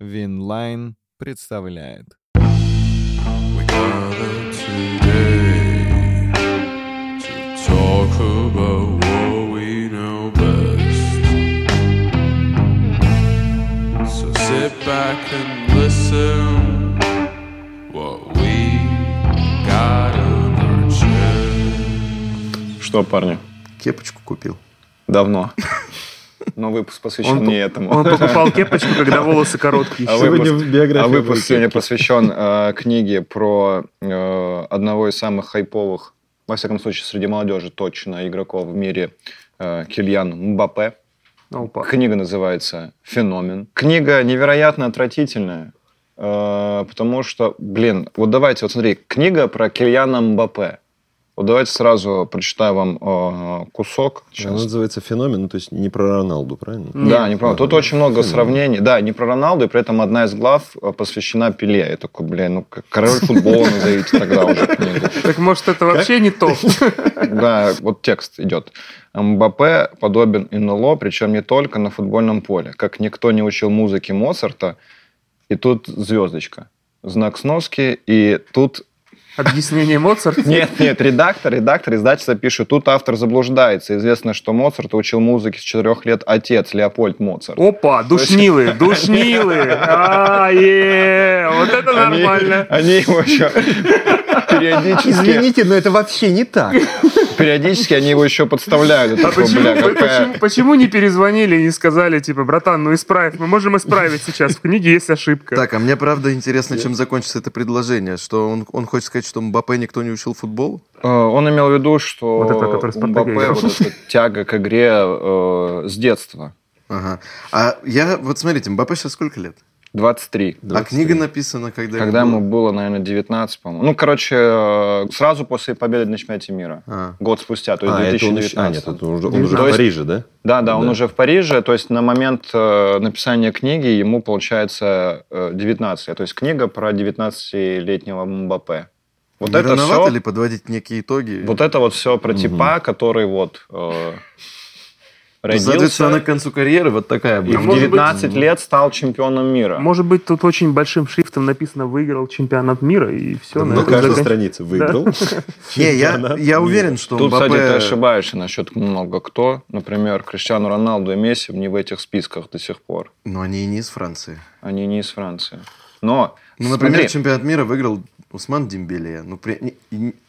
Винлайн представляет. We gather today to talk about what we know best. So sit back and listen what we got on our chest. Что, парни, Кепочку купил. давно. Но выпуск посвящен Он, не этому. он покупал кепочку, когда волосы короткие. А Сегодня выпуск, в биографии а выпуск сегодня кепки. посвящен э, книге про э, одного из самых хайповых, во всяком случае, среди молодежи точно, игроков в мире, э, Кильян Мбаппе. Опа. Книга называется «Феномен». Книга невероятно отвратительная, э, потому что, блин, вот давайте, вот смотри, книга про Кильяна Мбаппе. Вот давайте сразу прочитаю вам э, кусок. Она Сейчас. называется феномен, ну, то есть не про Роналду, правильно? Нет. Да, не правда. Тут Да, очень много феномен. сравнений. Да, не про Роналду, и при этом одна из глав э, посвящена Пеле. Я такой, блин, ну как король футбола назовите тогда уже книгу. Так может это вообще не то? Да, вот текст идет. Мбаппе подобен НЛО, причем не только на футбольном поле. Как никто не учил музыке Моцарта, и тут звездочка. Знак сноски, и тут Объяснение Моцарта? Нет, нет, редактор, редактор издательства пишет, тут автор заблуждается. Известно, что Моцарт учил музыке с четырех лет отец Леопольд Моцарт. Опа, душнилы, душнилы. А, е, вот это нормально. Они, его еще периодически, Извините, но это вообще не так. периодически они его еще подставляют. А такой, почему, бля, какая- почему, почему не перезвонили и не сказали, типа, братан, ну исправь, мы можем исправить сейчас, в книге есть ошибка. Так, а мне правда интересно, чем закончится это предложение. Что он, он хочет сказать, что Мбаппе никто не учил футбол? Э, Он имел в виду, что Вот это, у Мбаппе вот эта тяга к игре э, с детства. Ага. А я, вот смотрите, Мбаппе сейчас сколько лет? 23. А книга написана, когда, Когда ему ему было, наверное, 19, по-моему. Ну, короче, э, сразу после победы на чемпионате мира. А. Год спустя, то есть А, это он. 2019. А, нет, это уже, он уже То в Париже, да? Да, да, он Да. уже в Париже, то есть на момент э, написания книги ему, получается, э, 19. То есть книга про 19-летнего Мбаппе. Вот Не это все, ли подводить некие итоги? вот это вот все про типа, который вот э, Ну, Соответственно, она родился к концу карьеры вот такая и будет. в может быть- 19 лет стал чемпионом мира. Может быть, тут очень большим шрифтом написано «выиграл чемпионат мира» и все. На каждой странице выиграл. Не, я, уверен, что Тут, кстати, ты ошибаешься насчет много кто. Например, Криштиану Роналду и Месси не в этих списках до сих пор. Но они и не из Франции. Они не из Франции. Но, Ну, например, смотри, чемпионат мира выиграл Усман Дембеле. Ну, при...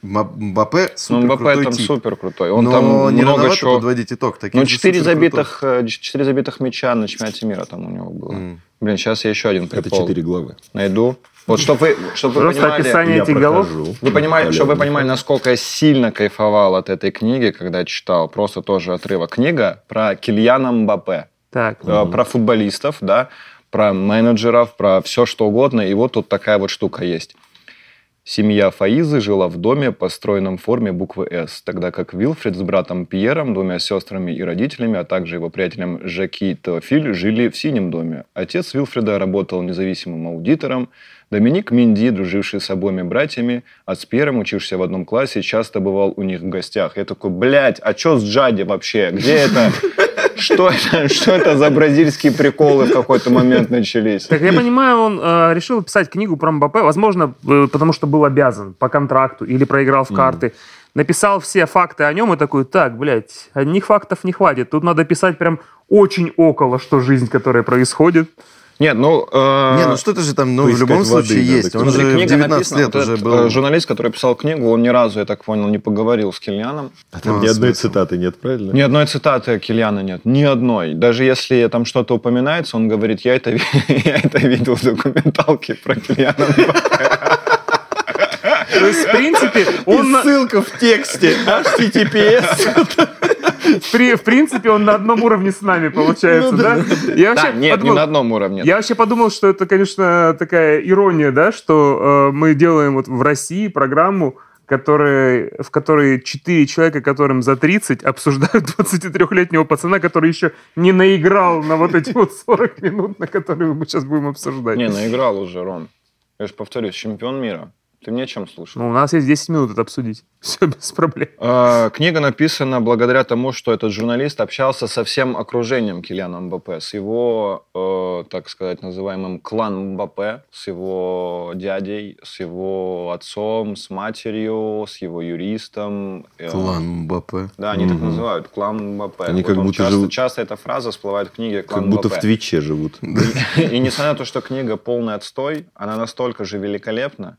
Мбаппе ну, супер Мбаппе крутой там тип. супер крутой. Он Но там не много рановато чего... подводить итог. Таких Ну, же 4 суперкрутых. забитых, э, 4 забитых мяча на чемпионате мира там у него было. М. Блин, сейчас я еще один Это прикол четыре главы. найду. Вот чтобы вы, чтоб вы Просто понимали... описание этих голов. Вы понимаете, чтобы вы понимали, насколько я сильно кайфовал от этой книги, когда читал. Просто тоже отрывок. Книга про Кильяна Мбаппе. Так, Э, про футболистов, да, про менеджеров, про все что угодно. И вот тут такая вот штука есть. Семья Фаизы жила в доме, построенном в форме буквы «С», тогда как Вилфред с братом Пьером, двумя сестрами и родителями, а также его приятелем Жаки Теофиль жили в синем доме. Отец Вилфреда работал независимым аудитором, Доминик Минди, друживший с обоими братьями, а с Пьером, учившийся в одном классе, часто бывал у них в гостях. Я такой, блядь, а что с Джади вообще? Где это? Что это, что это за бразильские приколы в какой-то момент начались? Так я понимаю, он э, решил писать книгу про Мбаппе, возможно, э, потому что был обязан по контракту или проиграл в карты. Написал все факты о нем и такой, так, блядь, одних фактов не хватит. Тут надо писать прям очень около, что жизнь, которая происходит. Нет, ну... э, Не, ну что-то же там, ну, в любом воды случае надо, есть. Он смотри, же в книга 19 написана, лет вот уже этот, был. э, Журналист, который писал книгу, он ни разу, я так понял, не поговорил с Кильяном. А там А, ни одной смысл? цитаты нет, правильно? Ни одной цитаты Кильяна нет. Ни одной. Даже если там что-то упоминается, он говорит, я это, я это видел в документалке про Кильяна. То есть, в принципе, он, на- ссылка в тексте. HTTPS. при- в принципе, он на одном уровне с нами, получается, да? Я Да, нет, не подумал- на одном уровне. Я вообще подумал, что это, конечно, такая ирония, да, что э, мы делаем вот в России программу, которая, в которой четыре человека, которым за 30, обсуждают 23-летнего пацана, который еще не наиграл на вот эти вот 40 минут, на которые мы сейчас будем обсуждать. Не, наиграл уже, Ром. Я же повторюсь, чемпион мира. Ты мне о чем слушал? Ну, у нас есть 10 минут это обсудить. Все без проблем. Э, Книга написана благодаря тому, что этот журналист общался со всем окружением Кильяна Мбаппе, с его, э, так сказать, называемым клан Мбаппе, с его дядей, с его отцом, с матерью, с его юристом. Э, Клан Мбаппе. Да, они так называют, клан Мбаппе. Они Вот как будто часто, живут- часто эта фраза всплывает в книге «Клан Как будто в Мбаппе». Твиче живут. И несмотря на то, что книга полный отстой, она настолько же великолепна,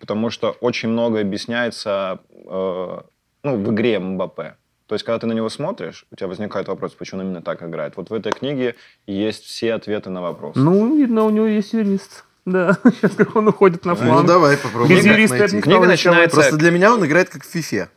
потому что очень много объясняется э, ну, в игре Мбаппе. То есть, когда ты на него смотришь, у тебя возникает вопрос, почему он именно так играет. Вот в этой книге есть все ответы на вопрос. Ну, видно, у него есть юрист. Да, сейчас как он уходит на Ну, фланг. давай попробуем. Без юриста найти. это не Книга начинается- Просто для меня он играет как в фифе.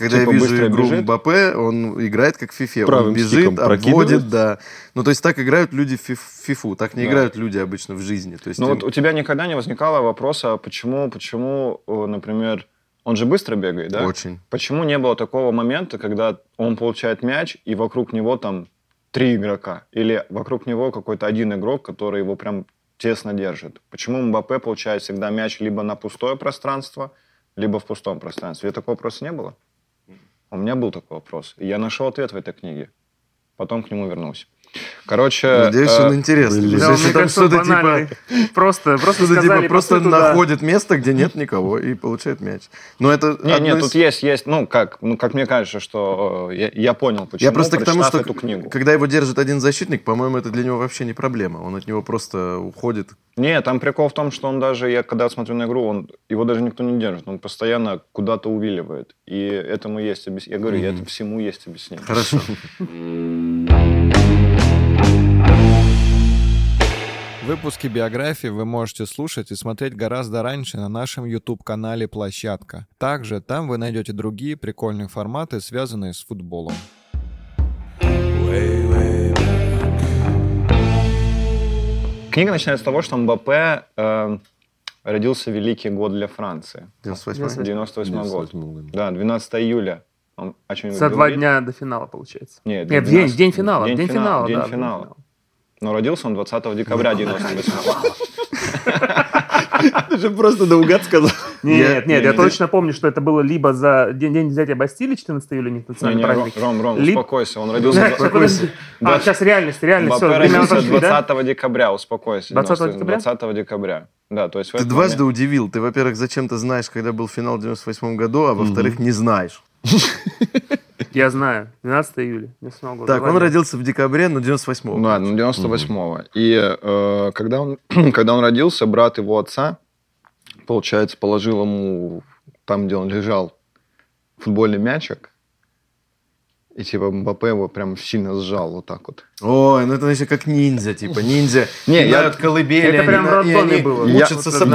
Когда Типа я вижу игру бежит? Мбаппе, он играет как в фифе. Правым он бежит, обводит, да. Ну, то есть так играют люди в фиф- фифу. Так не Да. играют люди обычно в жизни. То есть Ну им- вот у тебя никогда не возникало вопроса, почему, почему, э, например, он же быстро бегает, да? Очень. Почему не было такого момента, когда он получает мяч, и вокруг него там три игрока? Или вокруг него какой-то один игрок, который его прям тесно держит? Почему Мбаппе получает всегда мяч либо на пустое пространство, либо в пустом пространстве? И такого вопроса не было? У меня был такой вопрос. И я нашел ответ в этой книге. Потом к нему вернулся. Короче... Надеюсь, э, он интересный. блин. Да, что мне там что-то типа... банальный. Просто, просто Что-то сказали, типа просто находит место, где нет никого, и получает мяч. Но это Не, одно нет, из- тут есть, есть, ну, как, ну, как мне кажется, что э, я, я понял, почему, Я просто к тому, что эту книгу. когда его держит один защитник, по-моему, это для него вообще не проблема. Он от него просто уходит. Не, там прикол в том, что он даже, я когда смотрю на игру, он, его даже никто не держит, он постоянно куда-то увиливает. И этому есть объяснение. Я говорю, это всему есть объяснение. Хорошо. Выпуски биографии вы можете слушать и смотреть гораздо раньше на нашем YouTube-канале «Площадка». Также там вы найдете другие прикольные форматы, связанные с футболом. Way, way back. Книга начинается с того, что Мбаппе э, родился великий год для Франции. 98 98 год. 98 году. Да, 12 июля. Он о За два говорит? дня до финала, получается. Нет, Нет, 12 день, день финала. День, День финала, финала, день да, финала. Но родился он 20 декабря 98 Ты же просто наугад сказал. Нет, нет, я точно помню, что это было либо за день, взятия Бастилии, 14 июля, Не, национальный праздник. Ром, Ром, успокойся, он родился... А, сейчас реальность, реальность, все, да? 20 декабря, успокойся. 20 90 декабря? 20 декабря. Да, то есть Ты дважды удивил. Ты, во-первых, зачем-то знаешь, когда был финал в 98 году, а во-вторых, не знаешь. Я знаю, 12 июля, 98 года. Так, он родился в декабре, но 98-го. Ну ладно, 98-го. И э, когда, он, когда он родился, брат его отца, получается, положил ему там, где он лежал, футбольный мячик. И типа Мбаппе его прям сильно сжал вот так вот. Ой, ну это значит как ниндзя, типа ниндзя. Не, я- от колыбели. Это прям роддоме было. Я,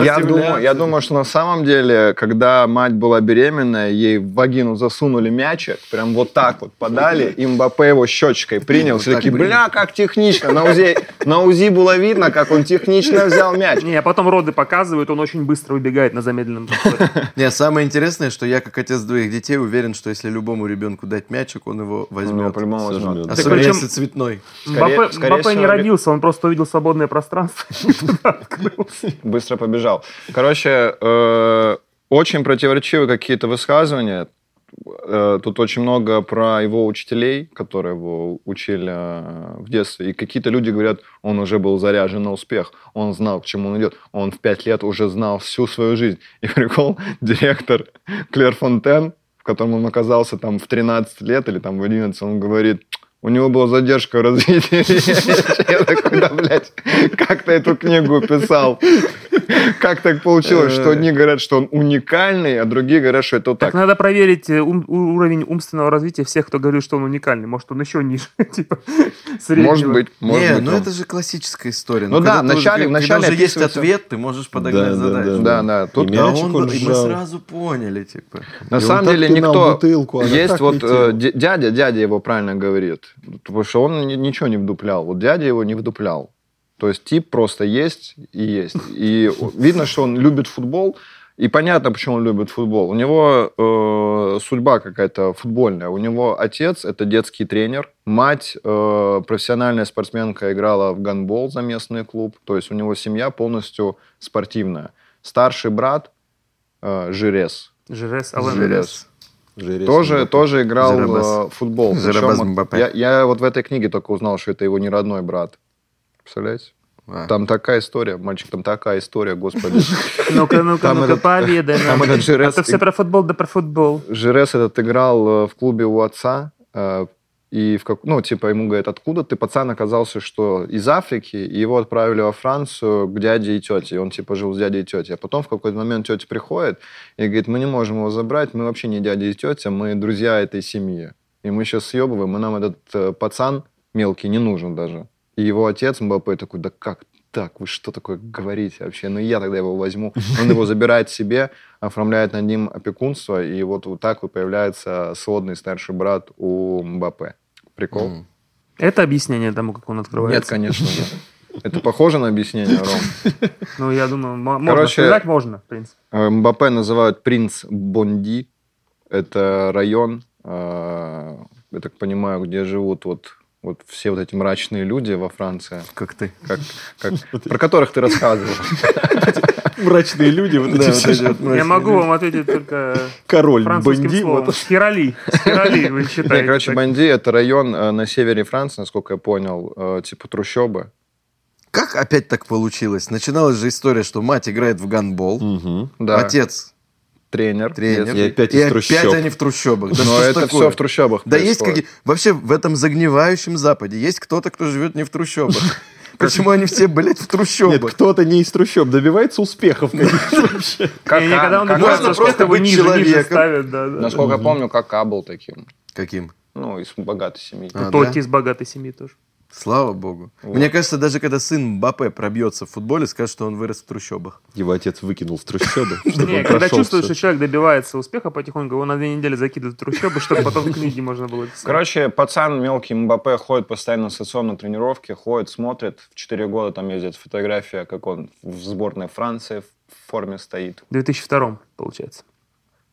я, думаю, я думаю, что на самом деле, когда мать была беременная, ей в вагину засунули мячик, прям вот так вот подали, и Мбаппе его щечкой принял. Все так такие, бля, как технично. На УЗИ, на УЗИ было видно, как он технично взял мяч. Не, а потом роды показывают, он очень быстро убегает на замедленном. Не, самое интересное, что я, как отец двоих детей, уверен, что если любому ребенку дать мячик, он его Он его возьмет. по-любому возьмет. Особенно причем- если цветной. Скорее- Мбаппе скорее Мбаппе не родился, он просто увидел свободное пространство. и туда открылся. Быстро побежал. Короче, э, очень противоречивые какие-то высказывания. Э, Тут очень много про его учителей, которые его учили э, в детстве. И какие-то люди говорят, он уже был заряжен на успех, он знал, к чему он идет. Он в пять лет уже знал всю свою жизнь. И прикол, директор Клер Фонтен, в котором он оказался там в 13 лет или там в 11, он говорит, у него была задержка в развитии. Я такой, да, блядь, как ты эту книгу писал? Как так получилось, что одни говорят, что он уникальный, а другие говорят, что это Так так? надо проверить э, уровень умственного развития всех, кто говорит, что он уникальный. Может, он еще ниже, типа, среднего. Может быть, может не, быть. ну это же классическая история. Ну когда да, вначале- когда вначале уже есть ответ, ты можешь подогнать Да, да, задачу. Да, да. Тут А мы сразу поняли, типа. На самом деле никто... она Есть вот э, дя- дядя, дядя его правильно говорит. Потому что он ни- ничего не вдуплял. Вот дядя его не вдуплял. То есть тип просто есть и есть. И видно, что он любит футбол. И понятно, почему он любит футбол. У него э, судьба какая-то футбольная. У него отец это детский тренер, мать э, профессиональная спортсменка играла в гандбол за местный клуб. То есть у него семья полностью спортивная. Старший брат э, Жирес. Жирес, Ален Жирес. Жирес Тоже, Мбаппе. тоже играл Жеребас. э, в футбол. Причем Мбаппе. я, я вот в этой книге только узнал, что это его не родной брат. Представляете? А. Там такая история, мальчик, там такая история, господи. Ну-ка, ну-ка, ну-ка, поведай нам. Это все и- про футбол, да про футбол. Жирес этот играл э, в клубе у отца, э, и в как, ну, типа, ему говорят, откуда ты, пацан, оказался, что из Африки, и его отправили во Францию к дяде и тете, и он, типа, жил с дядей и тетей. А потом в какой-то момент тетя приходит и говорит, мы не можем его забрать, мы вообще не дядя и тетя, мы друзья этой семьи. И мы сейчас съебываем, и нам этот э, пацан мелкий не нужен даже. И его отец Мбаппе такой, да как так, вы что такое говорите вообще? Ну, я тогда его возьму. Он его забирает себе, оформляет над ним опекунство, и вот, вот так вот появляется сводный старший брат у Мбаппе. Прикол? Это объяснение тому, как он открывается? Нет, конечно, нет. Это похоже на объяснение, Ром? Ну, я думаю, мо- можно Короче- сказать, можно, в принципе. Э, Мбаппе называют принц Бонди. Это район, э, я так понимаю, где живут вот, вот все вот эти мрачные люди во Франции, Как ты. как, как, про которых ты рассказывал. Мрачные люди, вот Да, эти вот все Я могу люди. вам ответить только король французским Бенди. словом. Вот. Схироли. Схироли, вы считаете. короче, так. Банди это район э, на севере Франции, насколько я понял, э, типа трущобы. Как опять так получилось? Начиналась же история, что мать играет в гандбол. Да, отец тренер. тренер, И опять и из опять они в трущобах. Да Но это такое? все в трущобах Да есть происходит. какие... Вообще в этом загнивающем Западе есть кто-то, кто живет не в трущобах. Почему они все, блядь, в Нет, трущобах? кто-то не из трущоб добивается успехов. Как когда он как добивается Можно успеха, просто его быть ниже, ставят. Насколько я помню, Кака был таким. Каким? Ну, из богатой семьи. А, Тоти да? из богатой семьи тоже. Слава богу. Вот. Мне кажется, даже когда сын Мбаппе пробьется в футболе, скажет, что он вырос в трущобах. Его отец выкинул в трущобы, когда чувствуешь, что человек добивается успеха потихоньку, его на две недели закидывают в трущобы, чтобы потом в книге можно было писать. Короче, пацан мелкий Мбаппе ходит постоянно на стационарные тренировки, ходит, смотрит. В 4 года там ездит фотография, как он в сборной Франции в форме стоит. В 2002 получается.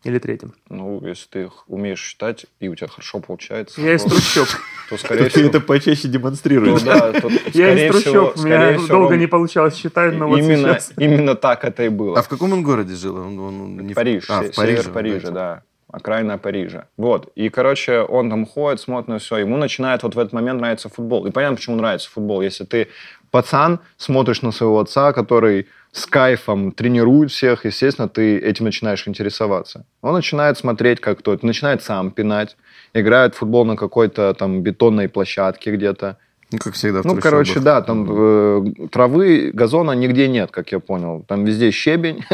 Или третьем. Ну, если ты их умеешь считать, и у тебя хорошо получается, Я из то, трущоб. то, скорее Ты всего... это почаще демонстрируешь. да, то, Я из трущоб. У меня долго не получалось считать, но вот именно, сейчас. именно так это и было. А в каком он городе жил? Он, он не в- Париж, А, в Париже. север Парижа, да. да. Окраина Парижа. Вот. И, короче, он там ходит, смотрит на все. Ему начинает вот в этот момент нравиться футбол. И понятно, почему нравится футбол. Если ты пацан, смотришь на своего отца, который с кайфом тренирует всех, естественно, ты этим начинаешь интересоваться. Он начинает смотреть, как кто-то, начинает сам пинать, играет в футбол на какой-то там бетонной площадке где-то. Ну, как всегда в Ну, короче, да, там э, травы, газона нигде нет, как я понял. Там везде щебень,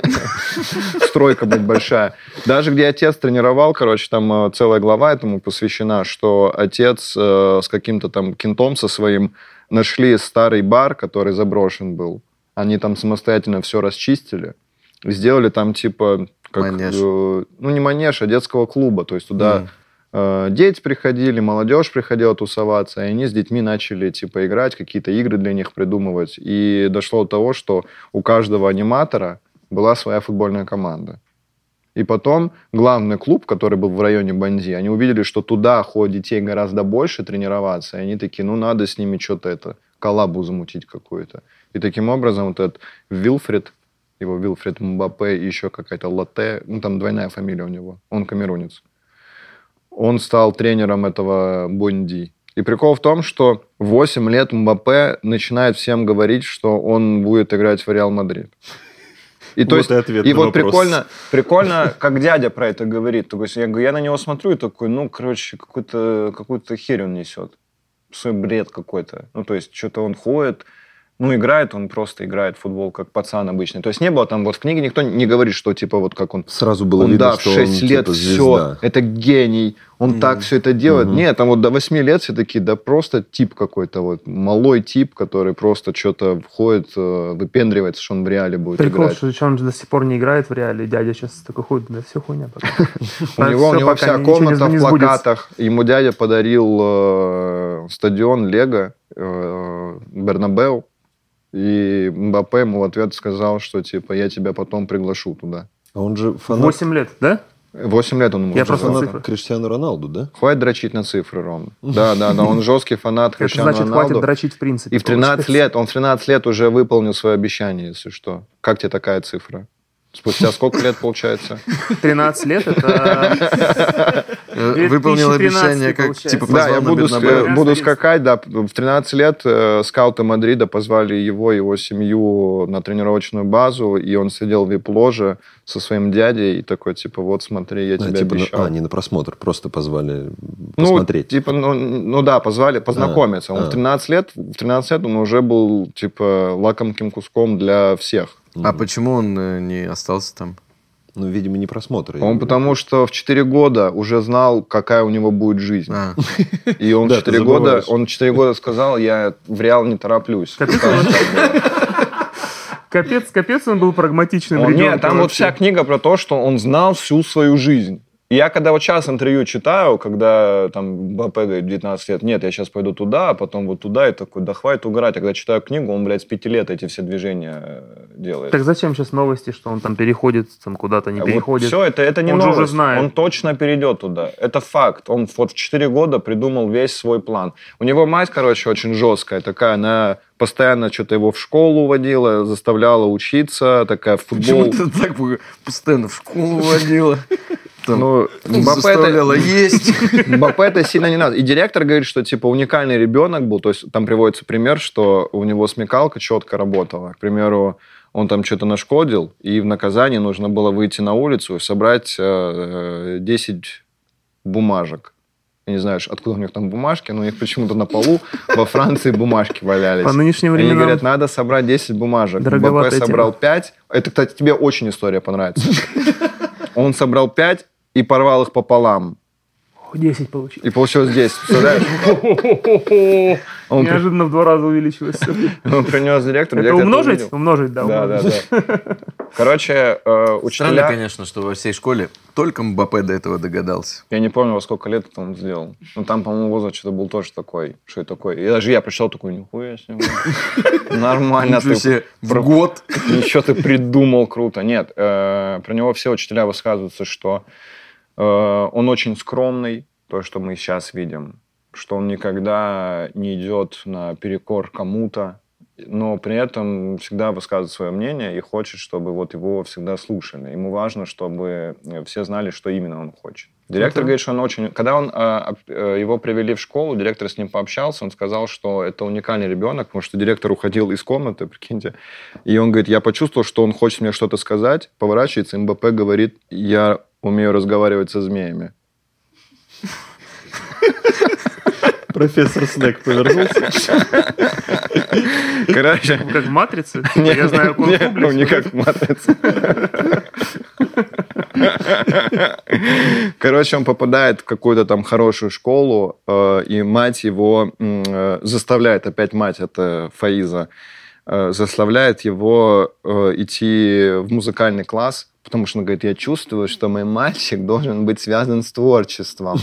стройка, блядь, большая. Даже где отец тренировал, короче, там э, целая глава этому посвящена, что отец э, с каким-то там кентом со своим нашли старый бар, который заброшен был. Они там самостоятельно все расчистили. Сделали там типа... Как, Манеж. э, ну, не манеж, а детского клуба. То есть туда э, дети приходили, молодежь приходила тусоваться, и они с детьми начали типа играть, какие-то игры для них придумывать. И дошло до того, что у каждого аниматора была своя футбольная команда. И потом главный клуб, который был в районе Банди, они увидели, что туда ходят детей гораздо больше тренироваться, и они такие, ну надо с ними что-то это, коллабу замутить какую-то. И таким образом вот этот Вилфред, его Вилфред Мбаппе и еще какая-то Латте, ну там двойная фамилия у него, он камерунец. Он стал тренером этого Бонди. И прикол в том, что в 8 лет Мбаппе начинает всем говорить, что он будет играть в Реал Мадрид. И то Вот есть, и ответ и вот вопрос. прикольно, прикольно, как дядя про это говорит. То есть я, говорю, я на него смотрю и такой, ну, короче, какую-то какую херь он несет. Свой бред какой-то. Ну, то есть, что-то он ходит, ну, играет он просто играет в футбол, как пацан обычный. То есть не было там, вот в книге никто не говорит, что типа вот как он Сразу было он, видно, да, в что 6 он лет типа все, звезда. это гений, он так все это делает. Мгм. Нет, там вот до 8 лет все такие, да просто тип какой-то, вот малой тип, который просто что-то входит, э, выпендривается, что он в реале будет Прикол, играть. что он до сих пор не играет в реале. Дядя сейчас такой ходит, да все хуйня. У него, у него вся комната в плакатах. Ему дядя подарил э, стадион Лего э, Бернабеу. И Мбаппе ему в ответ сказал, что типа я тебя потом приглашу туда. А он же фанат, 8 лет, да? 8 лет он ему Я просто фанат цифры. Криштиану Роналду, да? Хватит дрочить на цифры, Ром. Да, да, да, он жесткий фанат Это Криштиану значит, хватит Роналду. дрочить в принципе. И в 13 получается. лет, он в 13 лет уже выполнил свое обещание, если что. Как тебе такая цифра? Спустя сколько лет получается? 13 лет это... Э, Выполнил 2013 обещание, как типа Да, я буду, ска- буду 13 скакать, да. В 13 лет э, скауты Мадрида позвали его, его семью на тренировочную базу, и он сидел в вип-ложе со своим дядей и такой, типа, вот смотри, я А, тебе типа, обещал. а, не на просмотр, просто позвали Ну, посмотреть. типа, ну, ну да, позвали познакомиться. Он а. в 13 лет, в 13 лет он уже был, типа, лакомким куском для всех. А почему он э, не остался там? Ну, видимо, не просмотр. Он потому что в 4 года уже знал, какая у него будет жизнь. А, И он Да, в ты 4 года, он в 4 года сказал, я в Реал не тороплюсь. Капец, капец, он был прагматичным Он- ребенком Нет, там вот вся книга про то, что он знал всю свою жизнь. Я когда вот сейчас интервью читаю, когда там БП говорит 19 лет, нет, я сейчас пойду туда, а потом вот туда, и такой, да хватит угорать. А когда читаю книгу, он, блядь, с пяти лет эти все движения э, делает. Так зачем сейчас новости, что он там переходит, там куда-то не переходит? все, это, это не Он же уже новость. знает. Он точно перейдет туда. Это факт. Он вот в 4 года придумал весь свой план. У него мать, короче, очень жесткая такая. Она постоянно что-то его в школу водила, заставляла учиться, такая в почему футбол. ты так постоянно в школу водила? Там, Ну, заставляла это, есть. Мбаппе это сильно не надо. И директор говорит, что типа уникальный ребенок был. То есть там приводится пример, что у него смекалка четко работала. К примеру, он там что-то нашкодил, и в наказание нужно было выйти на улицу и собрать э, э, 10 бумажек. Я не знаю, откуда у них там бумажки, но у них почему-то на полу во Франции бумажки валялись. По нынешним Они временам... говорят, надо собрать 10 бумажек. Мбаппе собрал 5. Это, кстати, тебе очень история понравится. Он собрал 5 и порвал их пополам. 10 получил. И получилось 10, представляешь? Он, при- Неожиданно в два раза увеличилось. он принес директору. Это директор умножить? Умножить, да. Да, да, умножить. да. Короче, э, Странно, учителя... конечно, что во всей школе только Мбаппе до этого догадался. Я не помню, во сколько лет это он сделал. Но там, по-моему, возраст что-то был тоже такой. Что это такое? И даже я прочитал такой, нихуя себе. Нормально ты. в год. Ничего ты придумал круто. Нет, э, про него все учителя высказываются, что он очень скромный, то, что мы сейчас видим, что он никогда не идет на перекор кому-то, но при этом всегда высказывает свое мнение и хочет, чтобы вот его всегда слушали. Ему важно, чтобы э, все знали, что именно он хочет. Директор Это- говорит, что он очень... Когда он, э, э, его привели в школу, директор с ним пообщался, он сказал, что это уникальный ребенок, потому что директор уходил из комнаты, прикиньте, и он говорит, я почувствовал, что он хочет мне что-то сказать, поворачивается, МБП говорит, я умею разговаривать со змеями. Профессор Снег повернулся. Короче, Как в «Матрице». не- Я знаю, кунг-фу, не, блядь. ну, не как в «Матрице». Короче, он попадает в какую-то там хорошую школу, э, и мать его э, заставляет, опять мать, это Фаиза, заставляет его э, идти в музыкальный класс, потому что он говорит, я чувствую, что мой мальчик должен быть связан с творчеством.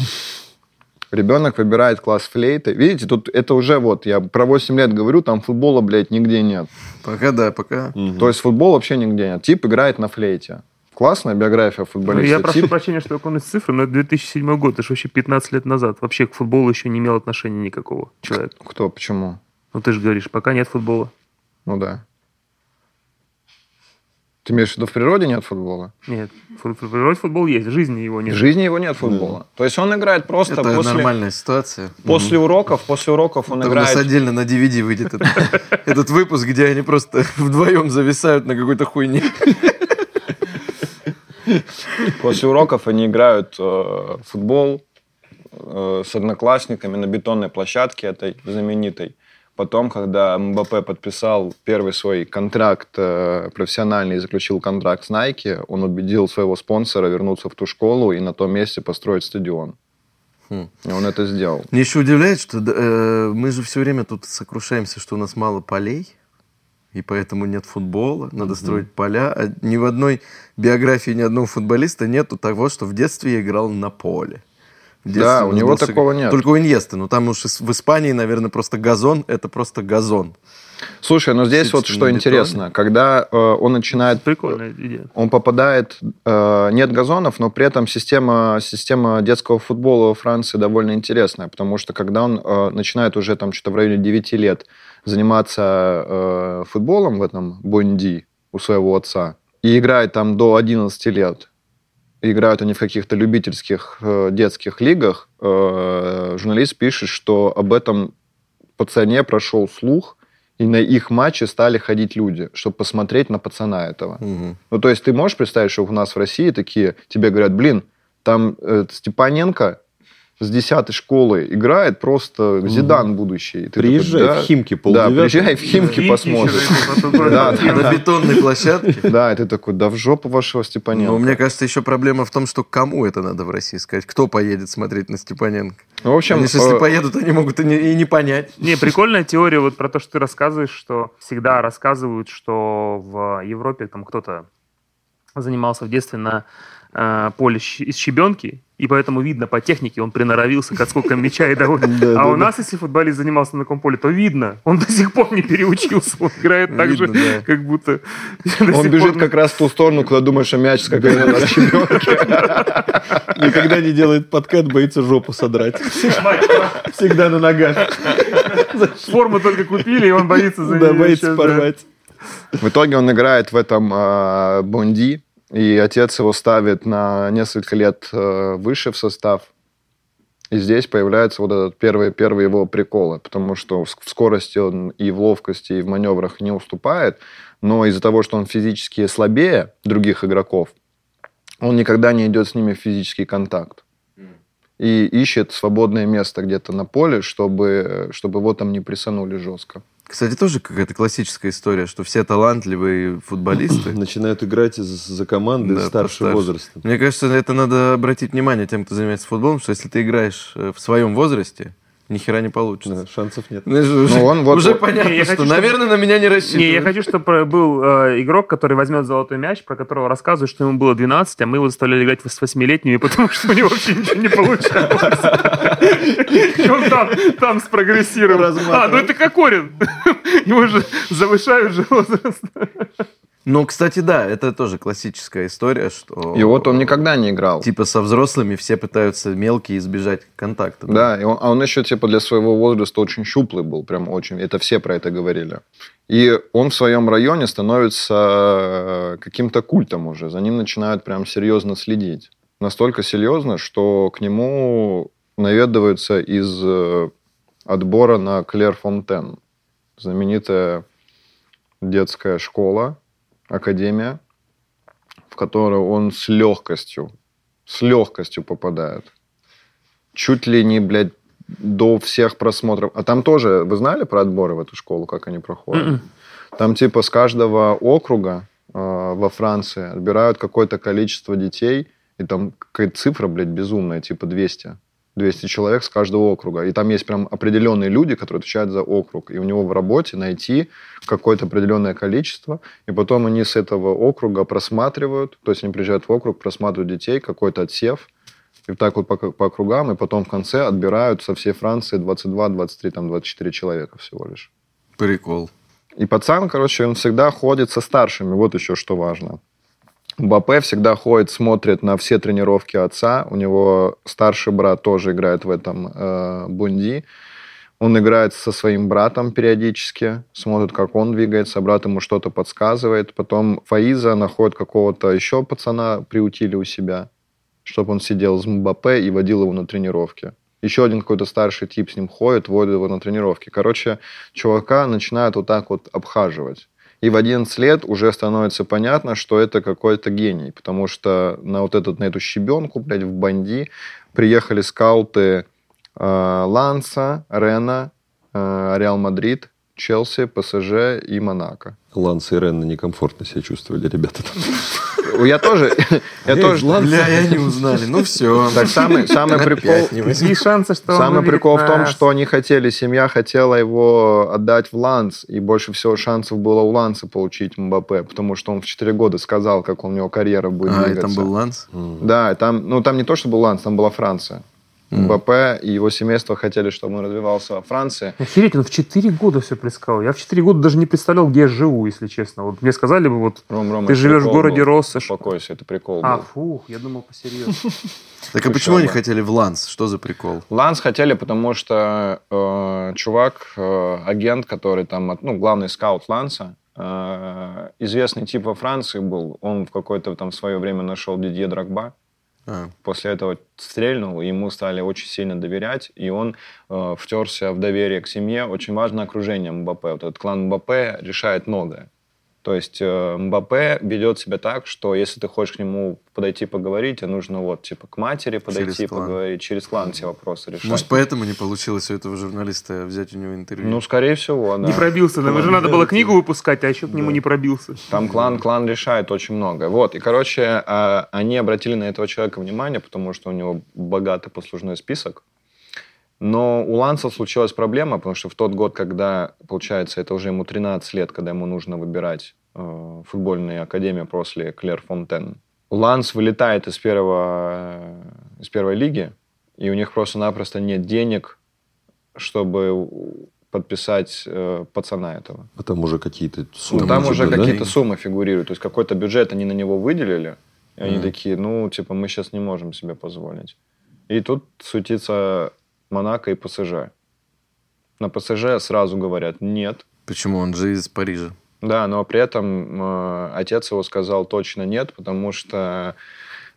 Ребенок выбирает класс флейты. Видите, тут это уже вот, я про 8 лет говорю, там футбола, блядь, нигде нет. Пока да, пока. То есть футбол вообще нигде нет. Тип играет на флейте. Классная биография Ну, футболиста. Я прошу Тип- прощения, что окунусь в цифры, но это 2007 год, это же вообще 15 лет назад. Вообще к футболу еще не имел отношения никакого человек. Кто? Почему? Ну ты же говоришь, пока нет футбола. Ну да. Ты имеешь в виду, в природе нет футбола? Нет, фу- вроде футбол есть, в жизни его В нет. жизни его нет футбола. То есть он играет просто Это после, нормальная ситуация. после уроков, после уроков он Там у нас играет... отдельно на DVD выйдет этот, выпуск, где они просто вдвоем зависают на какой-то хуйне. После уроков они играют э, в футбол э, с одноклассниками на бетонной площадке этой знаменитой. Потом, когда Мбаппе подписал первый свой контракт э, профессиональный и заключил контракт с Nike, он убедил своего спонсора вернуться в ту школу и на том месте построить стадион. Хм. И он это сделал. Мне еще удивляет, что э, мы же все время тут сокрушаемся, что у нас мало полей, и поэтому нет футбола, надо строить поля. А ни в одной биографии ни одного футболиста нету того, что в детстве я играл на поле. Да, у него всегда- такого нет. Только у Иньесты. Ну, там уж в Испании, наверное, просто газон. Это просто газон. Слушай, но здесь вот Естественно, что интересно. Когда э, он начинает Прикольная идея. он попадает, э, нет газонов, но при этом система, система детского футбола во Франции довольно интересная, потому что когда он э, начинает уже там что-то в районе 9 лет заниматься э, футболом в этом Бонди у своего отца, и играет там до 11 лет, играют они в каких-то любительских э, детских лигах, э, журналист пишет, что об этом пацане прошел слух, и на их матчи стали ходить люди, чтобы посмотреть на пацана этого. Мгм. Ну, то есть ты можешь представить, что у нас в России такие, тебе говорят, блин, там э, Степаненко с 10 школы играет просто Зидан будущий. Ты такой, Приезжай «Да». в Химки Да, полдевятого. приезжай в Химки, Химки Да. На бетонной площадке. Да, и ты такой, да в жопу вашего Степаненко. Но мне кажется, еще проблема в том, что кому это надо в России сказать. Кто поедет смотреть на Степаненко? Ну, в общем, Они если э, поедут, они могут и не, и не понять. Не, прикольная теория вот про то, что ты рассказываешь, что всегда рассказывают, что в Европе там кто-то занимался в детстве на э, поле из щебенки, и поэтому видно по технике, он приноровился к отскокам мяча и довольно. А у нас, если футболист занимался на таком поле, то видно, он до сих пор не переучился, он играет так же, как будто... он бежит пор- как раз в ту сторону, куда думаешь, что мяч скакает на щебенке. Никогда не делает подкат, боится жопу содрать. Всегда на ногах. Форму только купили, и он боится за Да, боится порвать. В итоге он играет в этом э, Бонди, и отец его ставит на несколько лет э, выше в состав. И здесь появляется вот этот первый, первый его приколы, потому что в в скорости он и в ловкости, и в маневрах не уступает, но из-за того, что он физически слабее других игроков, он никогда не идет с ними в физический контакт. И ищет свободное место где-то на поле, чтобы, чтобы его там не прессанули жестко. Кстати, тоже какая-то классическая история, что все талантливые футболисты... Начинают играть за- за команды Да, старшего возраста. Мне кажется, это надо обратить внимание тем, кто занимается футболом, что если ты играешь э, в своем возрасте, ни хера не получится. Да, шансов нет. Знаешь, уже, он вот- уже вот- понятно, Не, я что, хочу, чтобы- наверное, на меня не рассчитывают. Не, я хочу, чтобы был э, игрок, который возьмет золотой мяч, про которого рассказывают, что ему было 12, а мы его заставляли играть с 8-летними, потому что у него вообще ничего не получалось. Там, там спрогрессировал. А, ну это Кокорин. Его же завышают же возраст. Ну, кстати, да, это тоже классическая история, что... И вот он никогда не играл. Типа со взрослыми все пытаются мелкие избежать контакта. Да, и он, а он еще типа для своего возраста очень щуплый был, прям очень. Это все про это говорили. И он в своем районе становится э, каким-то культом уже. За ним начинают прям серьезно следить. Настолько серьезно, что к нему наведываются из э, отбора на Клер Фонтен. Знаменитая детская школа, академия, в которую он с легкостью, с легкостью попадает чуть ли не, блядь, до всех просмотров. А там тоже, вы знали про отборы в эту школу, как они проходят? Там типа с каждого округа э, во Франции отбирают какое-то количество детей, и там какая-то цифра, блядь, безумная, типа 200. 200 человек с каждого округа. И там есть прям определенные люди, которые отвечают за округ. И у него в работе найти какое-то определенное количество. И потом они с этого округа просматривают. То есть они приезжают в округ, просматривают детей, какой-то отсев. И так вот по, по округам. И потом в конце отбирают со всей Франции 22, 23, там 24 человека всего лишь. Прикол. И пацан, короче, он всегда ходит со старшими. Вот еще что важно. Мбаппе всегда ходит, смотрит на все тренировки отца. У него старший брат тоже играет в этом э, бунди. Он играет со своим братом периодически, смотрит, как он двигается, брат ему что-то подсказывает. Потом Фаиза находит какого-то еще пацана, приутили у себя, чтобы он сидел с Мбаппе и водил его на тренировки. Еще один какой-то старший тип с ним ходит, водит его на тренировки. Короче, чувака начинают вот так вот обхаживать. И в 11 лет уже становится понятно, что это какой-то гений, потому что на вот этот, на эту щебенку, блядь, в Банди приехали скауты э, Ланса, Рена, э, Реал Мадрид, Челси, ПСЖ и Монако. Ланс и Ренн некомфортно себя чувствовали, ребята. Я тоже, я тоже, Бля, я не узнали. Ну все. так самый, самый прикол, Есть шансы, что Самый прикол в том, что они хотели, семья хотела его отдать в Ланс, и больше всего шансов было у Ланса получить Мбаппе, потому что он в 4 года сказал, как у него карьера будет А, и двигаться. там был Ланс? Да, и там, ну там не то, что был Ланс, там была Франция. Мбаппе и его семейство хотели, чтобы он развивался во Франции. Охереть, он в 4 года все предсказал. Я в 4 года даже не представлял, где я живу, если честно. Вот мне сказали бы, вот Ром, Ром, ты живешь в городе был. Россошь. Успокойся, это прикол А, был. фух, я думал посерьезно. Так а почему они хотели в Ланс? Что за прикол? Ланс хотели, потому что э, чувак, э, агент, который там, ну, главный скаут Ланса, э, известный тип во Франции был. Он в какое-то там свое время нашел Дидье Драгба. А, После этого стрельнул, ему стали очень сильно доверять, и он э, втерся в доверие к семье. Очень важно окружение Мбаппе. Вот этот клан Мбаппе решает многое. То есть э, Мбаппе ведет себя так, что если ты хочешь к нему подойти поговорить, тебе нужно вот типа к матери подойти Через поговорить, через клан все вопросы решать. Может, поэтому не получилось у этого журналиста взять у него интервью? Ну, скорее всего, да. Не пробился. Нам же надо было книгу выпускать, а еще к нему не пробился. Там клан, клан решает очень много. Вот, и, короче, а, они обратили на этого человека внимание, потому что у него богатый послужной список. Но у Ланса случилась проблема, потому что в тот год, когда, получается, это уже ему 13 лет, когда ему нужно выбирать э, футбольную академию после Клер Фонтен, Ланс вылетает из, первого, э, из первой лиги, и у них просто-напросто нет денег, чтобы подписать э, пацана этого. А там уже какие-то Ну, суммы. там типа, уже да? какие-то суммы фигурируют. То есть какой-то бюджет они на него выделили, и они Мгм. такие, ну, типа, мы сейчас не можем себе позволить. И тут суетится Монако и ПСЖ. На ПСЖ сразу говорят нет. Почему? Он же из Парижа. Да, но при этом э, отец его сказал точно нет, потому что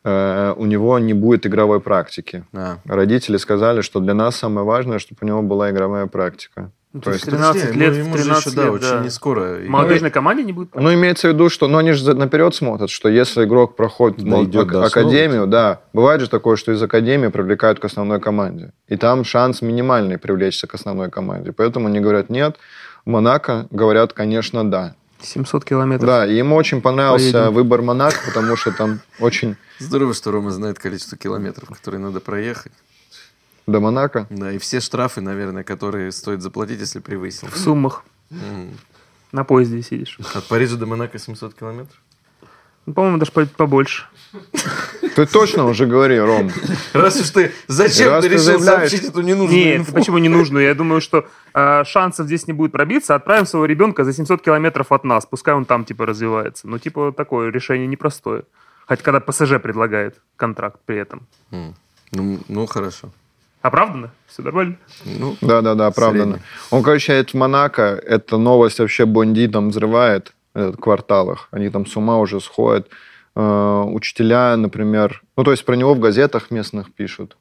э, у него не будет игровой практики. А, Родители сказали, что для нас самое важное, чтобы у него была игровая практика. Ну, То то есть есть 13 Подожди, лет, ему же 13 еще, да, лет, очень да. не скоро. В молодежной команде не будет? Ну, имеется в виду, что, ну, они же наперед смотрят, что если игрок проходит Да, мол, идет академию, да, бывает же такое, что из академии привлекают к основной команде. И там шанс минимальный привлечься к основной команде. Поэтому они говорят нет. Монако говорят, конечно, да. 700 километров. Да, и ему очень понравился Поедем. выбор Монако, потому что там очень... Здорово, что Рома знает количество километров, которые надо проехать. До Монако. Да, и все штрафы, наверное, которые стоит заплатить, если превысил. В суммах. М. На поезде сидишь. От Парижа до Монако 700 километров? Ну, по-моему, даже по- побольше. Ты точно уже говори, Ром. Раз уж ты... Зачем Раз ты ты решил заявляешь- сообщить эту ненужную Нет, инфу? почему не нужно? Я думаю, что э, шансов здесь не будет пробиться. Отправим своего ребенка за 700 километров от нас. Пускай он там, типа, развивается. Ну, типа, такое решение непростое. Хотя когда ПСЖ предлагает контракт при этом. Ну, ну, хорошо. Оправданно? Все нормально? Ну, Да-да-да, оправданно. Средний. Он, короче, едет в Монако. Эта новость вообще бандитам взрывает в кварталах. Они там с ума уже сходят. Э, Учителя, например... Ну, то есть про него в газетах местных пишут.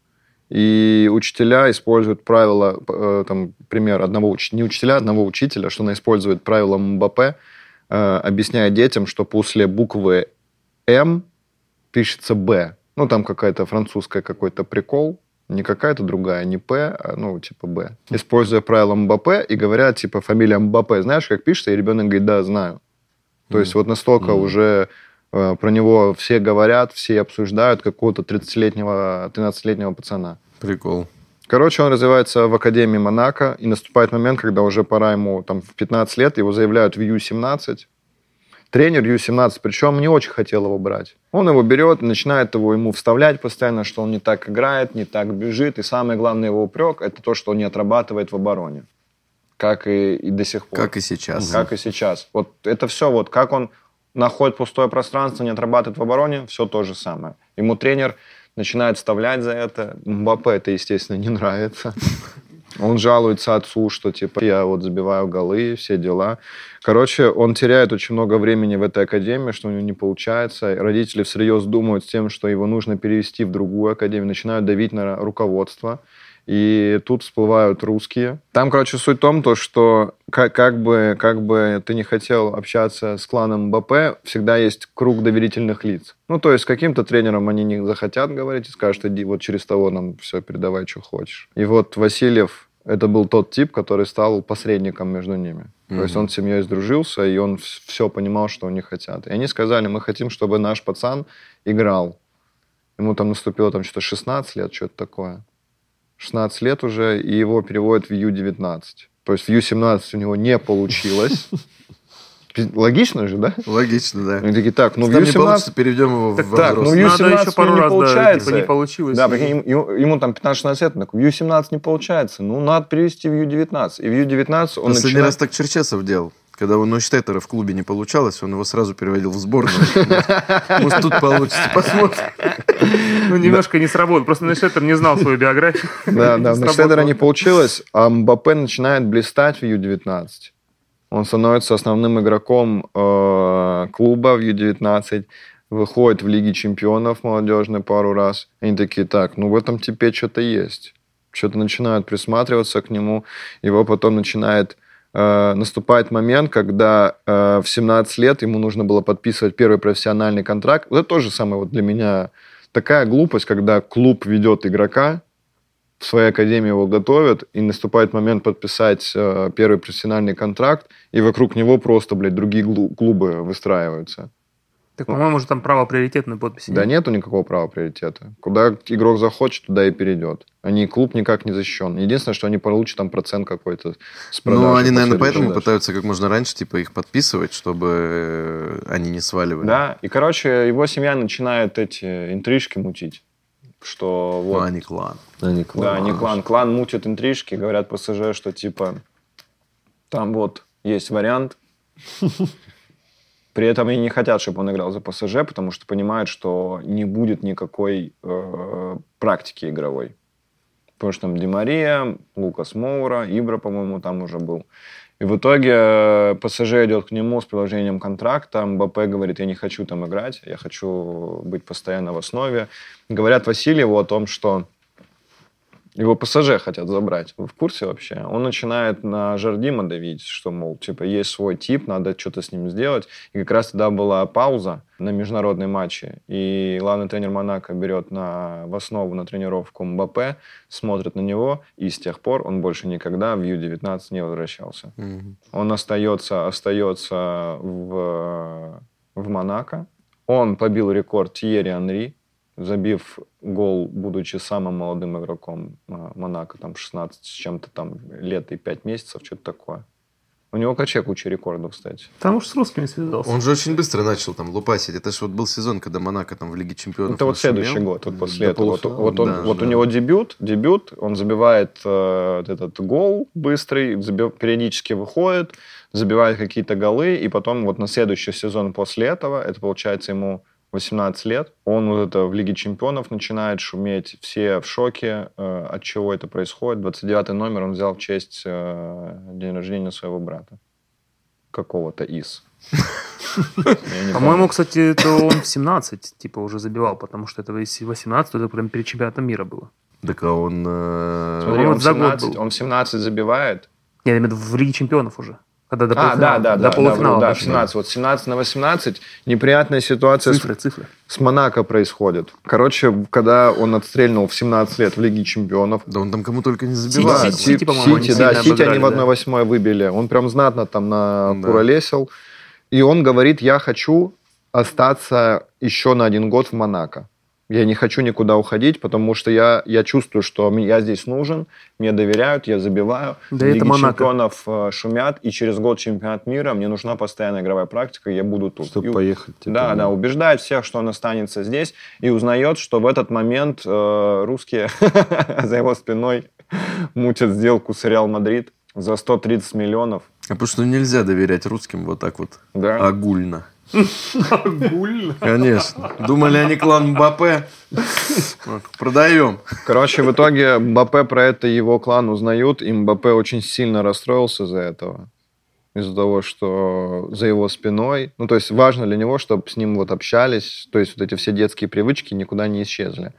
И учителя используют правила, э, там, пример одного уч- не учителя, а одного учителя, что она использует правила МБП, э, объясняя детям, что после буквы М пишется Б. Ну, там какая-то французская какой-то прикол, не какая-то другая, не П, а, ну, типа Б. Используя правила МБП и говорят, типа, фамилия МБП, знаешь, как пишется? И ребенок говорит, да, знаю. То есть вот настолько уже э, про него все говорят, все обсуждают какого-то 30-летнего, 13-летнего пацана. прикол. Короче, он развивается в Академии Монако, и наступает момент, когда уже пора ему, там, в 15 лет, его заявляют в Ю-17. Тренер Ю-17, причем не очень хотел его брать. Он его берет, начинает его ему вставлять постоянно, что он не так играет, не так бежит. И самый главный его упрек – это то, что он не отрабатывает в обороне. Как и, и до сих пор. Как и сейчас. Как и сейчас. Вот это все, вот как он находит пустое пространство, не отрабатывает в обороне, все то же самое. Ему тренер начинает вставлять за это. Мбаппе это, естественно, не нравится. Он жалуется отцу, что типа я вот забиваю голы, все дела. Короче, он теряет очень много времени в этой академии, что у него не получается. Родители всерьез думают с тем, что его нужно перевести в другую академию, начинают давить на руководство. И тут всплывают русские. Там, короче, суть в том, то, что как, как, бы, как бы ты не хотел общаться с кланом МБП, всегда есть круг доверительных лиц. Ну, то есть каким-то тренером они не захотят говорить и скажут, иди вот через того нам все передавай, что хочешь. И вот Васильев, это был тот тип, который стал посредником между ними. То есть он с семьей сдружился, и он все понимал, что они хотят. И они сказали, мы хотим, чтобы наш пацан играл. Ему там наступило там что-то 16 лет, что-то такое. 16 лет уже, и его переводят в Ю-19. То есть в Ю-17 у него не получилось. Логично же, да? Логично, да. Они такие, так, ну в Там не получится, Ю-17... переведем его в так, ну, взрослый. Ю- Надо 17 еще пару не раз, да, получается. типа не получилось. Да, прикинь, ему, ему- там 15-16 лет, он такой, в Ю-17 не получается, ну, надо перевести в Ю-19. И в Ю-19 он Последний начинает... раз так Черчесов делал. Когда у Нойштеттера в клубе не получалось, он его сразу переводил в сборную. Может, тут получится. Посмотрим. Ну, немножко не сработал. Просто Нейшеттер не знал свою биографию. Да, да, Штедера не получилось, а Мбаппе начинает блистать в Ю-19. Он становится основным игроком э, клуба в Ю-19, выходит в Лиге чемпионов молодежной пару раз. Они такие, так, ну в этом типе что-то есть. Что-то начинают присматриваться к нему. Его потом начинает э, наступает момент, когда э, в 17 лет ему нужно было подписывать первый профессиональный контракт. Это тоже самое вот для меня такая глупость, когда клуб ведет игрока, в своей академии его готовят, и наступает момент подписать э, первый профессиональный контракт, и вокруг него просто, блядь, другие клубы выстраиваются. Так, по-моему, же там право приоритетной подписи. Да нет? нету никакого права приоритета. Куда игрок захочет, туда и перейдет. Они, клуб никак не защищен. Единственное, что они получат там процент какой-то с продажи. Ну, они, наверное, поэтому продажи. пытаются как можно раньше, типа, их подписывать, чтобы э, они не сваливали. Да, и, короче, его семья начинает эти интрижки мутить. Что Ну, вот... они клан. Они Да, не клан. Клан мутит интрижки, говорят ПСЖ, что типа там вот есть вариант. При этом они не хотят, чтобы он играл за ПСЖ, потому что понимают, что не будет никакой э, практики игровой. Потому что там Ди Мария, Лукас Моура, Ибра, по-моему, там уже был. И в итоге э, ПСЖ идет к нему с приложением контракта. МБП говорит, я не хочу там играть, я хочу быть постоянно в основе. Говорят Васильеву о том, что его ПСЖ хотят забрать. Вы в курсе вообще? Он начинает на Жардима давить, что, мол, типа, есть свой тип, надо что-то с ним сделать. И как раз тогда была пауза на международной матче. И главный тренер Монако берет на, в основу на тренировку Мбаппе, смотрит на него, и с тех пор он больше никогда в Ю-19 не возвращался. Мгм. Он остается, остается в, в Монако. Он побил рекорд Тьерри Анри, забив гол, будучи самым молодым игроком а, Монако, там 16 с чем-то там лет и 5 месяцев, что-то такое. У него каче куча рекордов, кстати. Потому что с русскими связался. Он же очень быстро начал там лупасить. Это же вот был сезон, когда Монако там в Лиге Чемпионов Это вот следующий год, вот после До этого. Вот, вот он, Да, вот да. у него дебют, дебют, он забивает э, этот гол быстрый, заби- периодически выходит, забивает какие-то голы, и потом вот на следующий сезон после этого, это получается ему 18 лет, он вот это в Лиге Чемпионов начинает шуметь, все в шоке, э, от чего это происходит. 29 номер он взял в честь э, день рождения своего брата. Какого-то из. Я По-моему, кстати, это он в 17 типа уже забивал, потому что это если 18, то это прям перед чемпионатом мира было. Так а он... э, Смотри, Вот он, за год 17, был. он в 17 забивает. Я имею в виду в Лиге чемпионов уже. Когда до А, да, да, до да, полуфинала да, да, дошли. 17. Вот 17 на 18 неприятная ситуация с, Цифры, цифры. с Монако происходит. Короче, когда он отстрельнул в 17 лет в Лиге Чемпионов, Да он там кому только не Сити, забивает. Сити, Сити, по-моему, Сити, они да, Сити они обыграли, в да. 1-8 выбили. Он прям знатно там на Да. куролесил. И он говорит, я хочу остаться еще на один год в Монако. Я не хочу никуда уходить, потому что я, я чувствую, что я здесь нужен, мне доверяют, я забиваю. Да В это Монако. чемпионов э, шумят, и через год чемпионат мира мне нужна постоянная игровая практика, и я буду тут. Чтобы И- поехать. типа, да, да, убеждает всех, что он останется здесь, и узнает, что в этот момент э, русские за его спиной мутят сделку с Реал Мадрид за 130 миллионов. А потому что нельзя доверять русским вот так вот Да. огульно. Огульно. Конечно. Думали они клан Мбаппе. Продаем. Короче, в итоге Мбаппе про это его клан узнают, и Мбаппе очень сильно расстроился из-за этого. Из-за того, что за его спиной... Ну, то есть важно для него, чтобы с ним вот общались, то есть вот эти все детские привычки никуда не исчезли.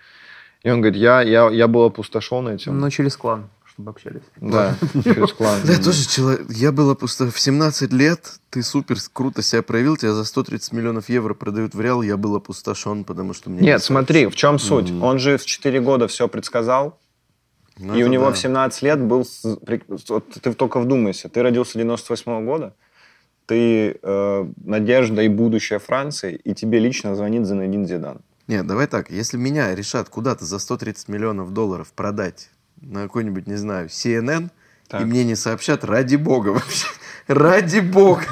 И он говорит, я, я, я был опустошен этим. Но через клан, чтобы общались. Да, через клан. Я тоже человек. Я был просто в 17 лет. Ты супер круто себя проявил. Тебя за 130 миллионов евро продают в Реал. Я был опустошен, потому что мне... Нет, не смотри, в чем суть? Он же в 4 года все предсказал, Ну, и у него да. в 17 лет был... вот ты только вдумайся, ты родился 98 года, ты э, надежда и будущее Франции, и тебе лично звонит Зинедин Зидан. Нет, давай так. Если меня решат куда-то за 130 миллионов долларов продать на какой-нибудь, не знаю, CNN, Так. и мне не сообщат, ради бога вообще. Ради бога.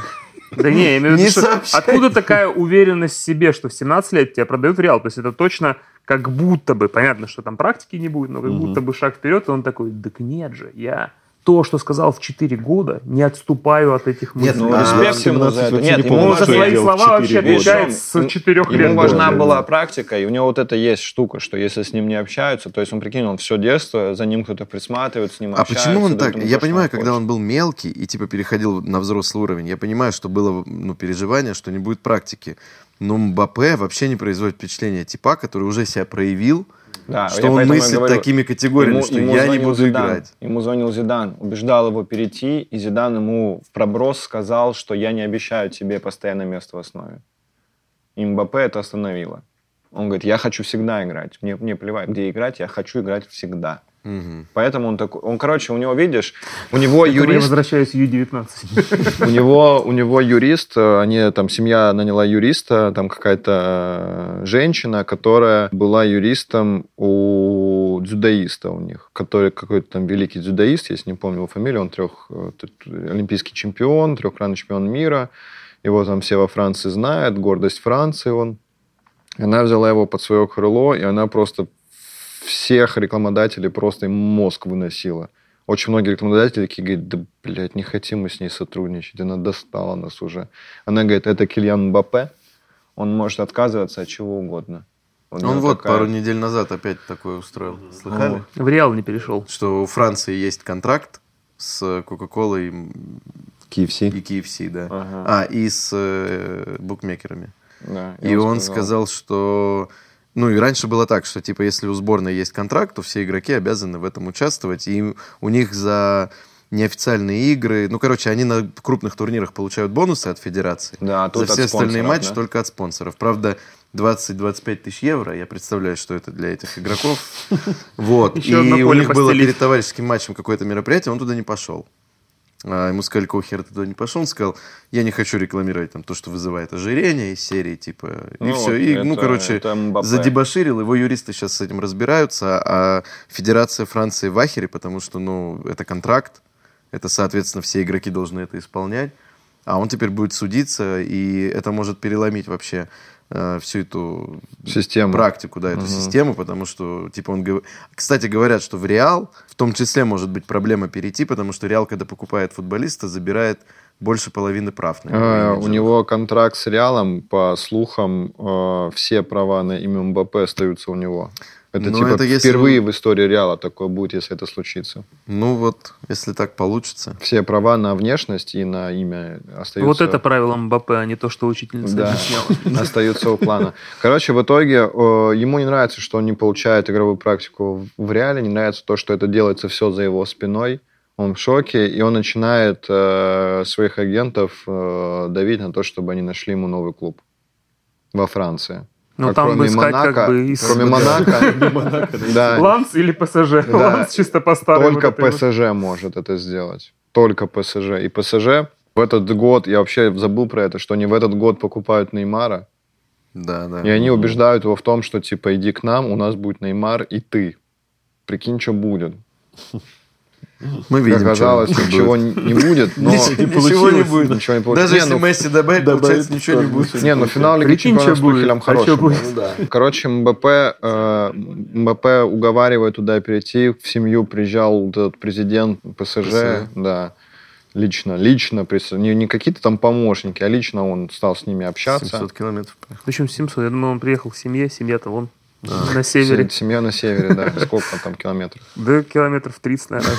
Да не, я имею в виду, что откуда такая уверенность в себе, что в 17 лет тебя продают Реал? То есть это точно как будто бы, понятно, что там практики не будет, но как Мгм. будто бы шаг вперед, и он такой, так нет же, я то, что сказал в 4 года, не отступаю от этих мыслей. Нет, Ну, А, респект ему за 17 это. Нет, не ему помню, за свои слова вообще года. отвечает с Ему- 4 лет. Ему важна была практика, и у него вот это есть штука, что если с ним не общаются, то есть он, прикинь, он все детство, за ним кто-то присматривает, с ним А общается. почему он так? Я понимаю, когда он был мелкий и типа переходил на взрослый уровень, я понимаю, что было ну, переживание, что не будет практики. Но Мбаппе вообще не производит впечатление типа, который уже себя проявил, Да, что он мыслит говорю, такими категориями, что я не буду Зидан, играть. Ему звонил Зидан, убеждал его перейти, и Зидан ему в проброс сказал, что я не обещаю тебе постоянное место в основе. И Мбаппе это остановило. Он говорит, я хочу всегда играть. Мне, мне плевать, где играть, я хочу играть всегда. Мгм. Поэтому он такой... Он, короче, у него, видишь, у него Я юрист... возвращаюсь в Ю-19. У него, у него юрист, э, они там, семья наняла юриста, там какая-то э, женщина, которая была юристом у дзюдоиста у них, который какой-то там великий дзюдоист, если не помню его фамилию, он трех, э, олимпийский чемпион, трехкратный чемпион мира, его там все во Франции знают, гордость Франции он. Она взяла его под свое крыло, и она просто всех рекламодателей просто им мозг выносила. Очень многие рекламодатели такие говорят, да, блядь, не хотим мы с ней сотрудничать, она достала нас уже. Она говорит, это Кильян Мбаппе, он может отказываться от чего угодно. Он него вот такая- пару недель назад опять такое устроил. Слыхали? В Реал не перешел. Что у Франции есть контракт с Кока-Колой KFC. и KFC, да. Ага. А, и с э, букмекерами. Да, И он сказал, что... Ну, и раньше было так, что, типа, если у сборной есть контракт, то все игроки обязаны в этом участвовать. И у них за неофициальные игры... Ну, короче, они на крупных турнирах получают бонусы от федерации. Да, а тут за от все остальные матчи да? только от спонсоров. Правда, 20-25 тысяч евро. Я представляю, что это для этих игроков. Вот. И у них было перед товарищеским матчем какое-то мероприятие, он туда не пошел. А ему сказали, какого хера ты туда не пошел? Он сказал, я не хочу рекламировать там, то, что вызывает ожирение из серии, типа, и Ну все. вот, И, ну, это- короче, это Мбаппе. задебоширил, его юристы сейчас с этим разбираются, а Федерация Франции в ахере, потому что, ну, это контракт, это, соответственно, все игроки должны это исполнять, а он теперь будет судиться, и это может переломить вообще всю эту Систему. практику, да, эту Мгм. систему, потому что, типа, он... Кстати, говорят, что в Реал в том числе может быть проблема перейти, потому что Реал, когда покупает футболиста, забирает больше половины прав на него. А, У него контракт с Реалом, по слухам, э, все права на имя Мбаппе остаются у него. Это Ну, типа это если впервые вы- в истории Реала такое будет, если это случится. Ну вот, если так получится. Все права на внешность и на имя остаются. Вот это правило Мбаппе, а не то, что учительница Да, объясняла. остаются у плана. Короче, в итоге э, ему не нравится, что он не получает игровую практику в- в реале, не нравится то, что это делается все за его спиной. Он в шоке, и он начинает э, своих агентов э, давить на то, чтобы они нашли ему новый клуб во Франции. Ну, А там кроме бы искать Монако- как бы из- Кроме Монако, да, Ланс или ПСЖ? Да. Ланс чисто по старой только вот этой вот. ПСЖ может это сделать. Только ПСЖ. И ПСЖ в этот год, я вообще забыл про это, что они в этот год покупают Неймара, Да, да. и они убеждают его в том, что типа иди к нам, у нас будет Неймар и ты. Прикинь, что будет. Мы Как видим, что оказалось, будет. ничего не не будет, но... Ничего не будет. Ничего не получилось. Даже Не, если ну, Месси добавит, получается, ничего не будет. Не, ну финал Лиги Чемпионов что с будет. Тухелем А что хороший. будет? был. Короче, МБП, э, МБП уговаривает туда перейти, в семью приезжал вот этот президент ПСЖ, ПСЖ. да, лично, лично, присо- не, не какие-то там помощники, а лично он стал с ними общаться. 700 километров. проехал. Причем 700. Я думаю, он приехал к семье, семья-то вон на севере. Се- Семья на севере, да, сколько там километров. Да, километров 30, наверное.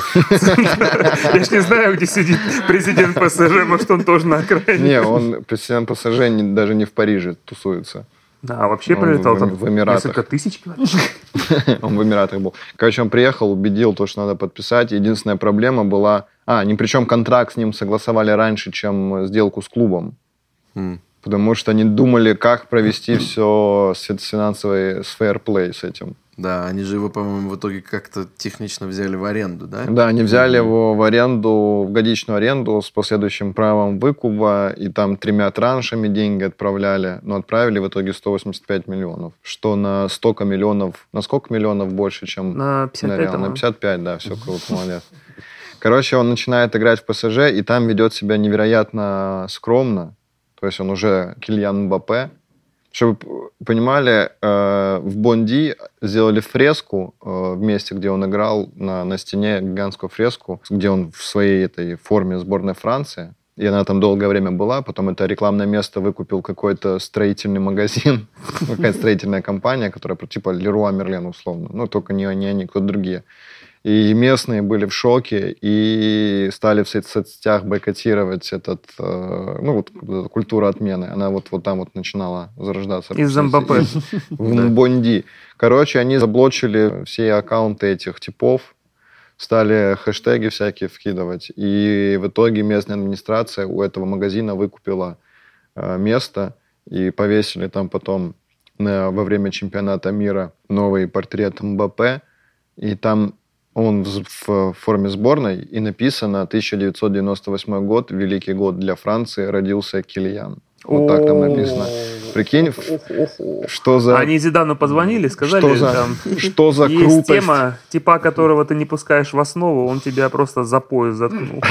Я ж не знаю, где сидит президент ПСЖ, может, он тоже на окраине. Не, он президент ПСЖ не- даже не в Париже тусуется. Да, а вообще Он пролетал в- там в Эмиратах. несколько тысяч километров. Он в Эмиратах был. Короче, он приехал, убедил то, что надо подписать. Единственная проблема была... А, ни причем контракт с ним согласовали раньше, чем сделку с клубом. Потому что они думали, как провести все с финансовой с фейерплей с этим. Да, они же его, по-моему, в итоге как-то технично взяли в аренду, да? Да, они взяли его в аренду, в годичную аренду с последующим правом выкупа, и там тремя траншами деньги отправляли, но отправили в итоге 185 миллионов, что на столько миллионов, на сколько миллионов больше, чем На 55 на Реал? На а? 55, да, все круто, молодец. Короче, он начинает играть в ПСЖ, и там ведет себя невероятно скромно, то есть он уже Кильян Мбаппе, Чтобы вы понимали, э, в Бонди сделали фреску э, в месте, где он играл, на, на стене гигантскую фреску, где он в своей этой форме сборной Франции. И она там долгое время была. Потом это рекламное место выкупил какой-то строительный магазин, какая-то строительная компания, которая типа Леруа Мерлен условно. Ну, только не они, они, кто-то другие. И местные были в шоке и стали в соц- соцсетях бойкотировать этот, э, ну, вот культура отмены. Она вот, вот там вот начинала зарождаться. Из Мбаппе. В Бонди. Короче, они заблочили все аккаунты этих типов, стали хэштеги всякие вкидывать. И в итоге местная администрация у этого магазина выкупила э, место и повесили там потом на- во время чемпионата мира новый портрет Мбаппе. И там он в, в форме сборной, и написано 1998 год, великий год для Франции, родился Кильян. Вот так там написано. Прикинь, что за... Они Зидану позвонили, сказали, что за, там, что за есть крутость. тема, типа которого ты не пускаешь в основу, он тебя просто за пояс заткнул.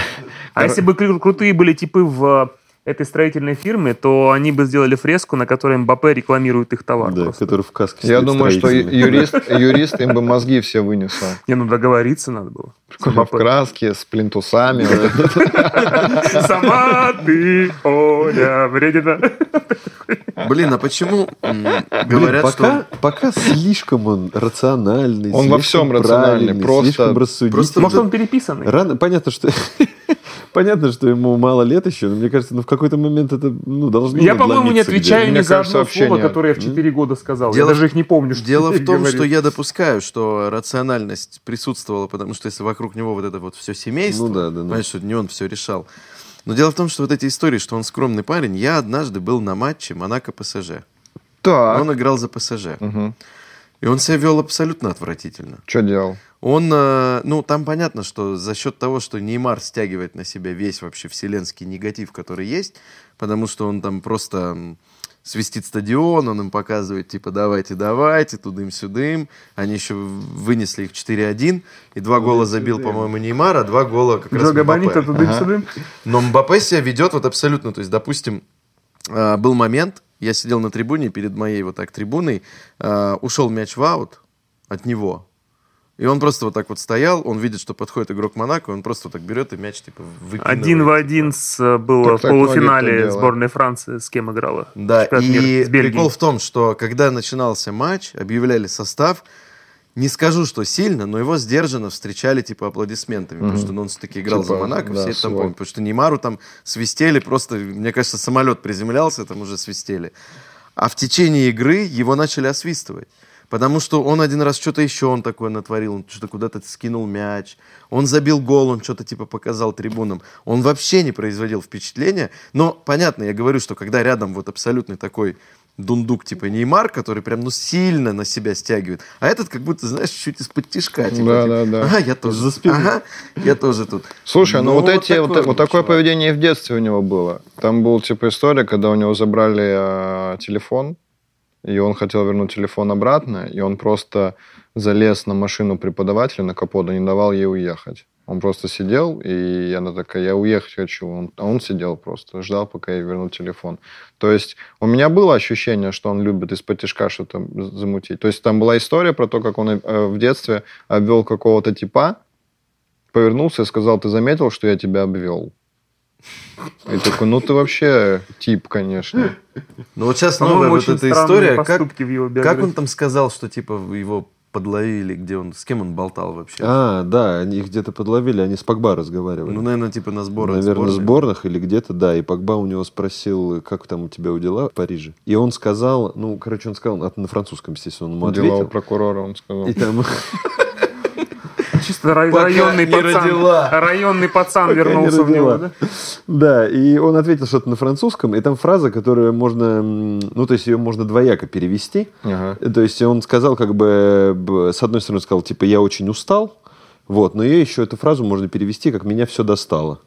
А если бы кру- крутые были типы в этой строительной фирме, то они бы сделали фреску, на которой Мбаппе рекламирует их товар. Да, просто. который в каске Я думаю, что юрист, юрист им бы мозги все вынесла. Не, ну договориться надо было. В краске, с плинтусами. Сама ты, Оля, вредина. Блин, а почему Блин, говорят, пока, что... пока слишком он рациональный, Он во слишком всем рациональный, просто- слишком рассудительный. просто Может, он переписанный? Рано, понятно, что понятно, что ему мало лет еще, но мне кажется, ну в какой-то момент это ну должно Я, по-моему, не отвечаю ни за одно слово, которое я в 4 года сказал. Дело я даже их не помню, что Дело в том, говорил. что я допускаю, что рациональность присутствовала, потому что если вокруг него вот это вот все семейство, Ну да, да, да. понимаешь, что не он все решал. Но дело в том, что вот эти истории, что он скромный парень, я однажды был на матче Монако-ПСЖ. Так. Он играл за ПСЖ. Мгм. И он себя вел абсолютно отвратительно. Что делал? Он, э, ну, там понятно, что за счет того, что Неймар стягивает на себя весь вообще вселенский негатив, который есть, потому что он там просто свистит стадион, он им показывает, типа, давайте, давайте, тудым-сюдым. Они еще вынесли их 4-1, и два гола забил, по-моему, Неймар, а два гола как раз Мбаппе. Тудым-сюдым. Но Мбаппе себя ведет вот абсолютно. То есть, допустим, а, был момент, я сидел на трибуне, перед моей вот так трибуной, а, ушел мяч в аут от него. И он просто вот так вот стоял, он видит, что подходит игрок Монако, он просто вот так берет и мяч типа выкидывает. Один в один с, э, было Так, в полуфинале сборной Франции. С кем играла? Да, и прикол в том, что когда начинался матч, объявляли состав, не скажу, что сильно, но его сдержанно встречали типа аплодисментами, потому что ну, он все-таки играл Типа, за Монако, да, все это там помнят, потому что Неймару там свистели, просто, мне кажется, самолет приземлялся, там уже свистели. А в течение игры его начали освистывать. Потому что он один раз что-то еще он такое натворил, он что-то куда-то скинул мяч, он забил гол, он что-то типа показал трибунам. Он вообще не производил впечатления. Но понятно, я говорю, что когда рядом вот абсолютный такой дундук типа Неймар, который прям ну сильно на себя стягивает, а этот как будто, знаешь, чуть из-под тишка. Типа, Да, типа, да, да. Ага, я тоже. За спиной. Ага, я тоже тут. Слушай, ну, Ну, вот, вот эти, вот, такой вот был такое поведение и в детстве у него было. Там была типа история, когда у него забрали э, телефон, и он хотел вернуть телефон обратно, и он просто залез на машину преподавателя на капот и не давал ей уехать. Он просто сидел, и она такая, я уехать хочу. Он- а он сидел просто, ждал, пока я верну телефон. То есть у меня было ощущение, что он любит из-под тяжка что-то замутить. То есть там была история про то, как он э, в детстве обвел какого-то типа, повернулся и сказал, ты заметил, что я тебя обвел? И такой, ну ты вообще тип, конечно. Ну вот сейчас новая вот эта история. Как, поступки в его как он там сказал, что типа его подловили, где он, с кем он болтал вообще? А, да, они их где-то подловили, они с Погба разговаривали. Ну, наверное, типа на сборах. Наверное, в сборной. сборных или где-то, да. И Погба у него спросил, как там у тебя у дела в Париже. И он сказал, ну, короче, он сказал, на французском, естественно, он ему Дела у ответил. прокурора, он сказал. И там, Чисто рай- Пока районный не пацан. родила. Районный пацан Пока не вернулся в него, да? да, и он ответил что-то на французском, и там фраза, которую можно, ну, то есть ее можно двояко перевести. Ага. То есть он сказал, как бы, с одной стороны сказал, типа, я очень устал, вот, но ее еще эту фразу можно перевести, как меня все достало.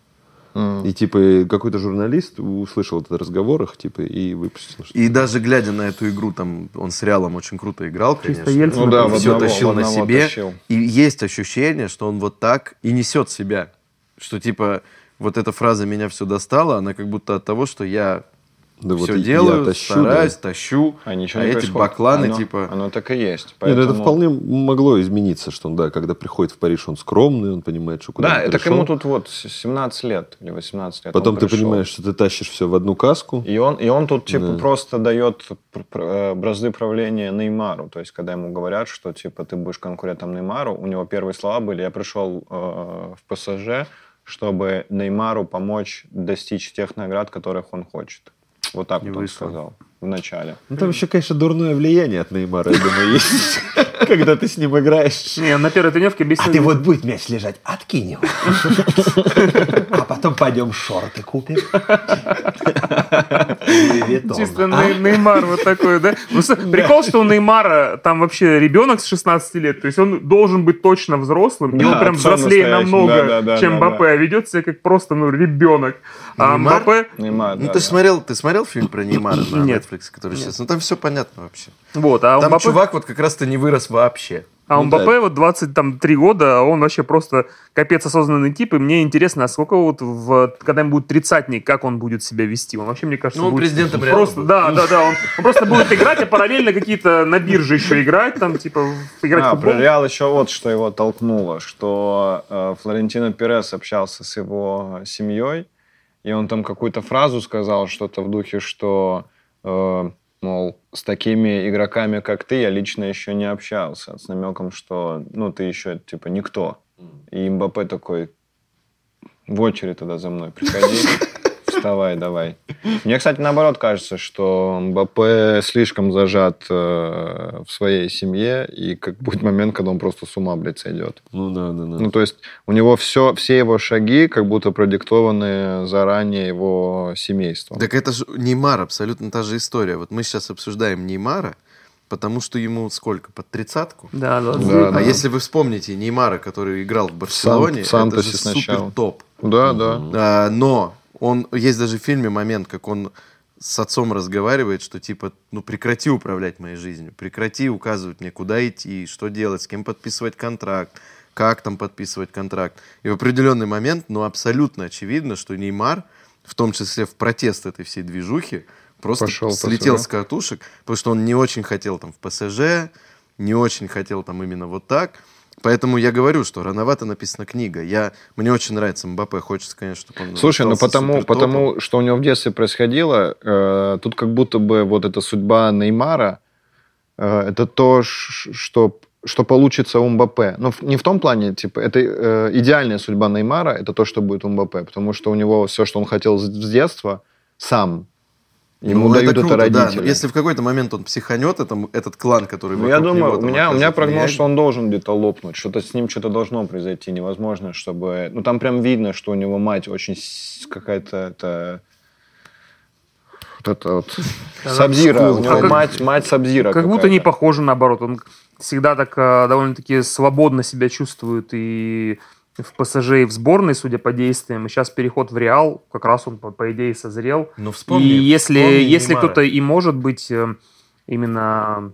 М. И типа какой-то журналист услышал этот разговор их, типа, и выпустил. что- И даже глядя на эту игру, там он с Реалом очень круто играл, Чисто конечно. Ельцин. Ну да, в все одного- тащил на одного себе. тащил. И есть ощущение, что он вот так и несет себя. Что типа вот эта фраза «меня все достало», она как будто от того, что я Да вот все я делаю, тащу, стараюсь, да. тащу. А ничего А не эти происходит. бакланы, Оно- типа- Оно так и есть. Нет, ну это Поэтому- вполне могло измениться, что он, да, когда приходит в Париж, он скромный, он понимает, что куда Да, он это пришел. ему тут вот 17 лет или 18 лет. Потом ты пришел. понимаешь, что ты тащишь все в одну каску. И он, и он тут типа Да. просто дает э, бразды правления Неймару. То есть, когда ему говорят, что типа ты будешь конкурентом Неймару, у него первые слова были: я пришел э, в ПСЖ, чтобы Неймару помочь достичь тех наград, которых он хочет. Вот так Не вот он сказал в начале. Ну, там еще, конечно, дурное влияние от Неймара, я думаю, есть. Когда ты с ним играешь. Не, на первой тренировке объяснил. вот будет мяч лежать, откинь его. А потом пойдем шорты купим. Чисто А? Ней- Неймар вот такой, да? Ну, Прикол, что у Неймара там вообще ребенок с 16 лет, то есть он должен быть точно взрослым, и он прям взрослее намного, чем. Мбаппе, а ведет себя как просто, ну, ребенок. А Неймар? Мбаппе, Ну, ты смотрел, ты смотрел фильм про Неймара на. Netflix, который сейчас? Ну, там все понятно вообще. вот, а Там чувак вот как раз-то не вырос вообще. А у Ну, да. Мбаппе вот 23 года, а он вообще просто капец осознанный тип, и мне интересно, а сколько вот, в, когда ему будет тридцатник, как он будет себя вести? Он вообще, мне кажется, Ну, он будет президентом реально Просто, да, да, да, он, он просто будет играть, а параллельно какие-то на бирже еще играть, там, типа, в- играть в А, футбол. про Реал еще вот что его толкнуло, что э, Флорентино Перес общался с его семьей, и он там какую-то фразу сказал, что-то в духе, что, э, мол, с такими игроками, как ты, я лично еще не общался, с намеком, что, ну, ты еще, типа, никто. И Мбаппе такой, в очередь тогда за мной приходи, вставай, давай. Мне, кстати, наоборот кажется, что Мбаппе слишком зажат э, в своей семье, и как будет момент, когда он просто с ума, блядь, сойдет. Ну да, да, да. Ну, то есть у него все, все его шаги как будто продиктованы заранее его семейством. Так это же Неймар, абсолютно та же история. Вот мы сейчас обсуждаем Неймара, потому что ему сколько, под тридцатку? Да, да, Да, А да. если вы вспомните Неймара, который играл в Барселоне, Сантосе это же супер топ. Да, да. А, но он есть даже в фильме момент, как он с отцом разговаривает, что типа, ну прекрати управлять моей жизнью, прекрати указывать мне, куда идти, что делать, с кем подписывать контракт, как там подписывать контракт. И в определенный момент, ну абсолютно очевидно, что Неймар, в том числе в протест этой всей движухи, просто Пошел слетел ПСЖ. с катушек, потому что он не очень хотел там в ПСЖ, не очень хотел там именно вот так. Поэтому я говорю, что рановато написана книга. Я, мне очень нравится Мбаппе, хочется, конечно, чтобы он Слушай, ну потому, потому что у него в детстве происходило, э, тут как будто бы вот эта судьба Неймара, э, это то, что, что получится у Мбаппе. Ну, в- не в том плане, типа, это э, идеальная судьба Неймара, это то, что будет у Мбаппе, потому что у него все, что он хотел с детства, сам. Ему Ну, дают это, круто, да. родители. Но Если в какой-то момент он психанет, это, этот клан, который Ну, я думаю, него у меня, у меня прогноз, влияние. что он должен где-то лопнуть. Что-то с ним что-то должно произойти. Невозможно, чтобы... Ну, там прям видно, что у него мать очень какая-то... Это... Вот это вот... Сабзира. У него А как- мать, мать Сабзира Как будто не похоже наоборот. Он всегда так э, довольно-таки свободно себя чувствует и в ПСЖ, и в сборной, судя по действиям. И сейчас переход в Реал, как раз он, по, по идее, созрел. Ну, вспомни, и если, вспомни если Неймара. кто-то и может быть э, именно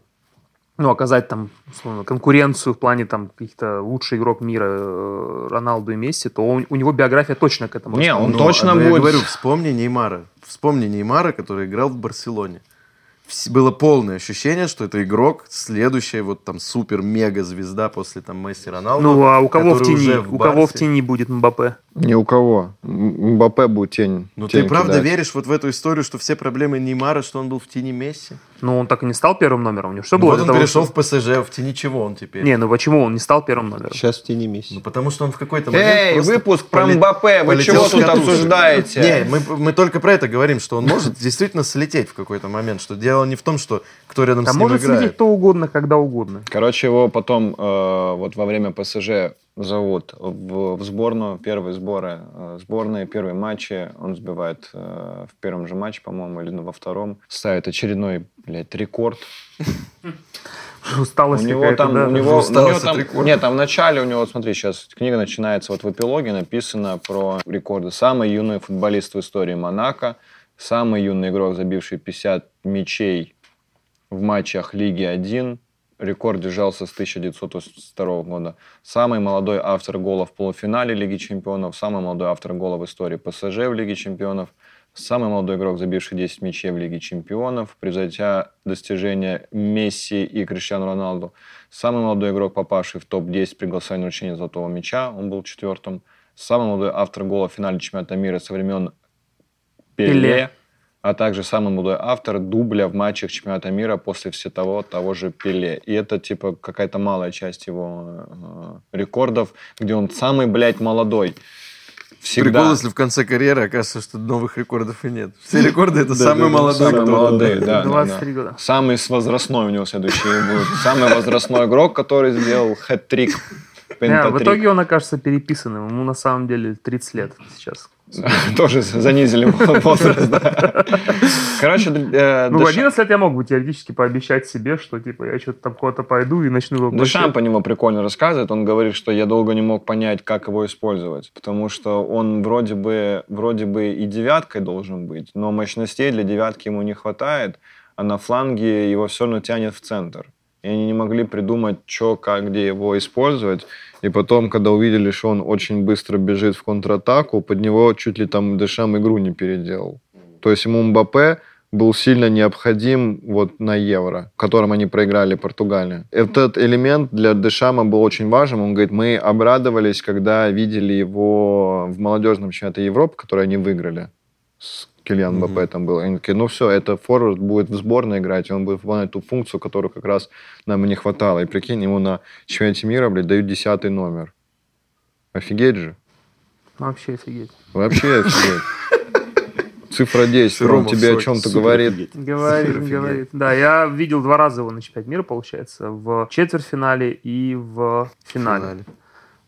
ну, оказать там условно, конкуренцию в плане там каких-то лучший игрок мира э, Роналду и Месси, то у, у него биография точно к этому. Не, он Ну, точно ну, Я будет... говорю, вспомни Неймара. Вспомни Неймара, который играл в Барселоне. Было полное ощущение, что это игрок, следующая вот там супер-мега-звезда после там Месси Роналду. Ну, а у кого в который тени? уже в у кого в тени будет Мбаппе? Ни у кого. Мбаппе будет тень. Ну, тень ты правда кидать. веришь вот в эту историю, что все проблемы Неймара, что он был в тени Месси? Ну, он так и не стал первым номером. У него что Ну, было вот он того, перешел чтобы- в ПСЖ, в тени чего он теперь? Не, ну почему он не стал первым номером? Сейчас в тени Месси. Ну, потому что он в какой-то момент Эй, выпуск про поле- Мбаппе, вы чего тут обсуждаете? Не, мы, мы только про это говорим, что он может действительно слететь в какой-то момент, что дело не в том, что кто рядом Там с ним может играет. сидеть кто угодно, когда угодно. Короче, его потом э, вот во время ПСЖ зовут в, в сборную, первые сборы, э, сборные, первые матчи. Он сбивает э, в первом же матче, по-моему, или ну, во втором. Ставит очередной, блядь, рекорд. У Усталость него какая-то, там, да. у него, усталость у него там, нет, там в начале у него, вот смотри, сейчас книга начинается, вот в эпилоге написано про рекорды. Самый юный футболист в истории Монако, самый юный игрок, забивший 50 мячей в матчах Лиги 1. Рекорд держался с 1982 года. Самый молодой автор гола в полуфинале Лиги Чемпионов, самый молодой автор гола в истории ПСЖ в Лиге Чемпионов, Самый молодой игрок, забивший 10 мячей в Лиге чемпионов, превзойдя достижения Месси и Криштиану Роналду. Самый молодой игрок, попавший в топ-10 при голосовании на вручения золотого мяча, он был четвертым. Самый молодой автор гола в финале чемпионата мира со времен Пеле, Пеле. А также самый молодой автор дубля в матчах чемпионата мира после все того, того же Пеле. И это, типа, какая-то малая часть его э, рекордов, где он самый, блядь, молодой. Всегда. Прикол, если в конце карьеры окажется, что новых рекордов и нет. Все рекорды это самый молодой. Самый кто- молодой, да, да, 23 да. года. Самый с возрастной у него следующий будет. Самый возрастной игрок, который сделал хэт-трик. Не, в итоге он окажется переписанным. Ему на самом деле 30 лет сейчас. Тоже занизили возраст, да. Короче, э, Ну, в Деш- 11 лет я мог бы теоретически пообещать себе, что типа я что-то там куда-то пойду и начну его Дешам по нему прикольно рассказывает. Он говорит, что я долго не мог понять, как его использовать. Потому что он вроде бы, вроде бы и девяткой должен быть, но мощностей для девятки ему не хватает, а на фланге его все равно тянет в центр. И они не могли придумать, что, как, где его использовать. И потом, когда увидели, что он очень быстро бежит в контратаку, под него чуть ли там Дешам игру не переделал. То есть ему Мбаппе был сильно необходим вот на Евро, в котором они проиграли Португалии. Этот элемент для Дешама был очень важен. Он говорит, мы обрадовались, когда видели его в молодежном чемпионате Европы, который они выиграли. С Кильян Мбаппе там был. Они такие, ну все, это форвард будет в сборной играть, и он будет выполнять ту функцию, которую как раз нам и не хватало. И прикинь, ему на чемпионате мира, блядь, дают десятый номер. Офигеть же. Вообще офигеть. Вообще офигеть. Цифра 10, Рома он в тебе о чем-то говорит. Говорит, говорит. Да, я видел два раза его на чемпионате мира, получается, в четвертьфинале и в финале. Финале.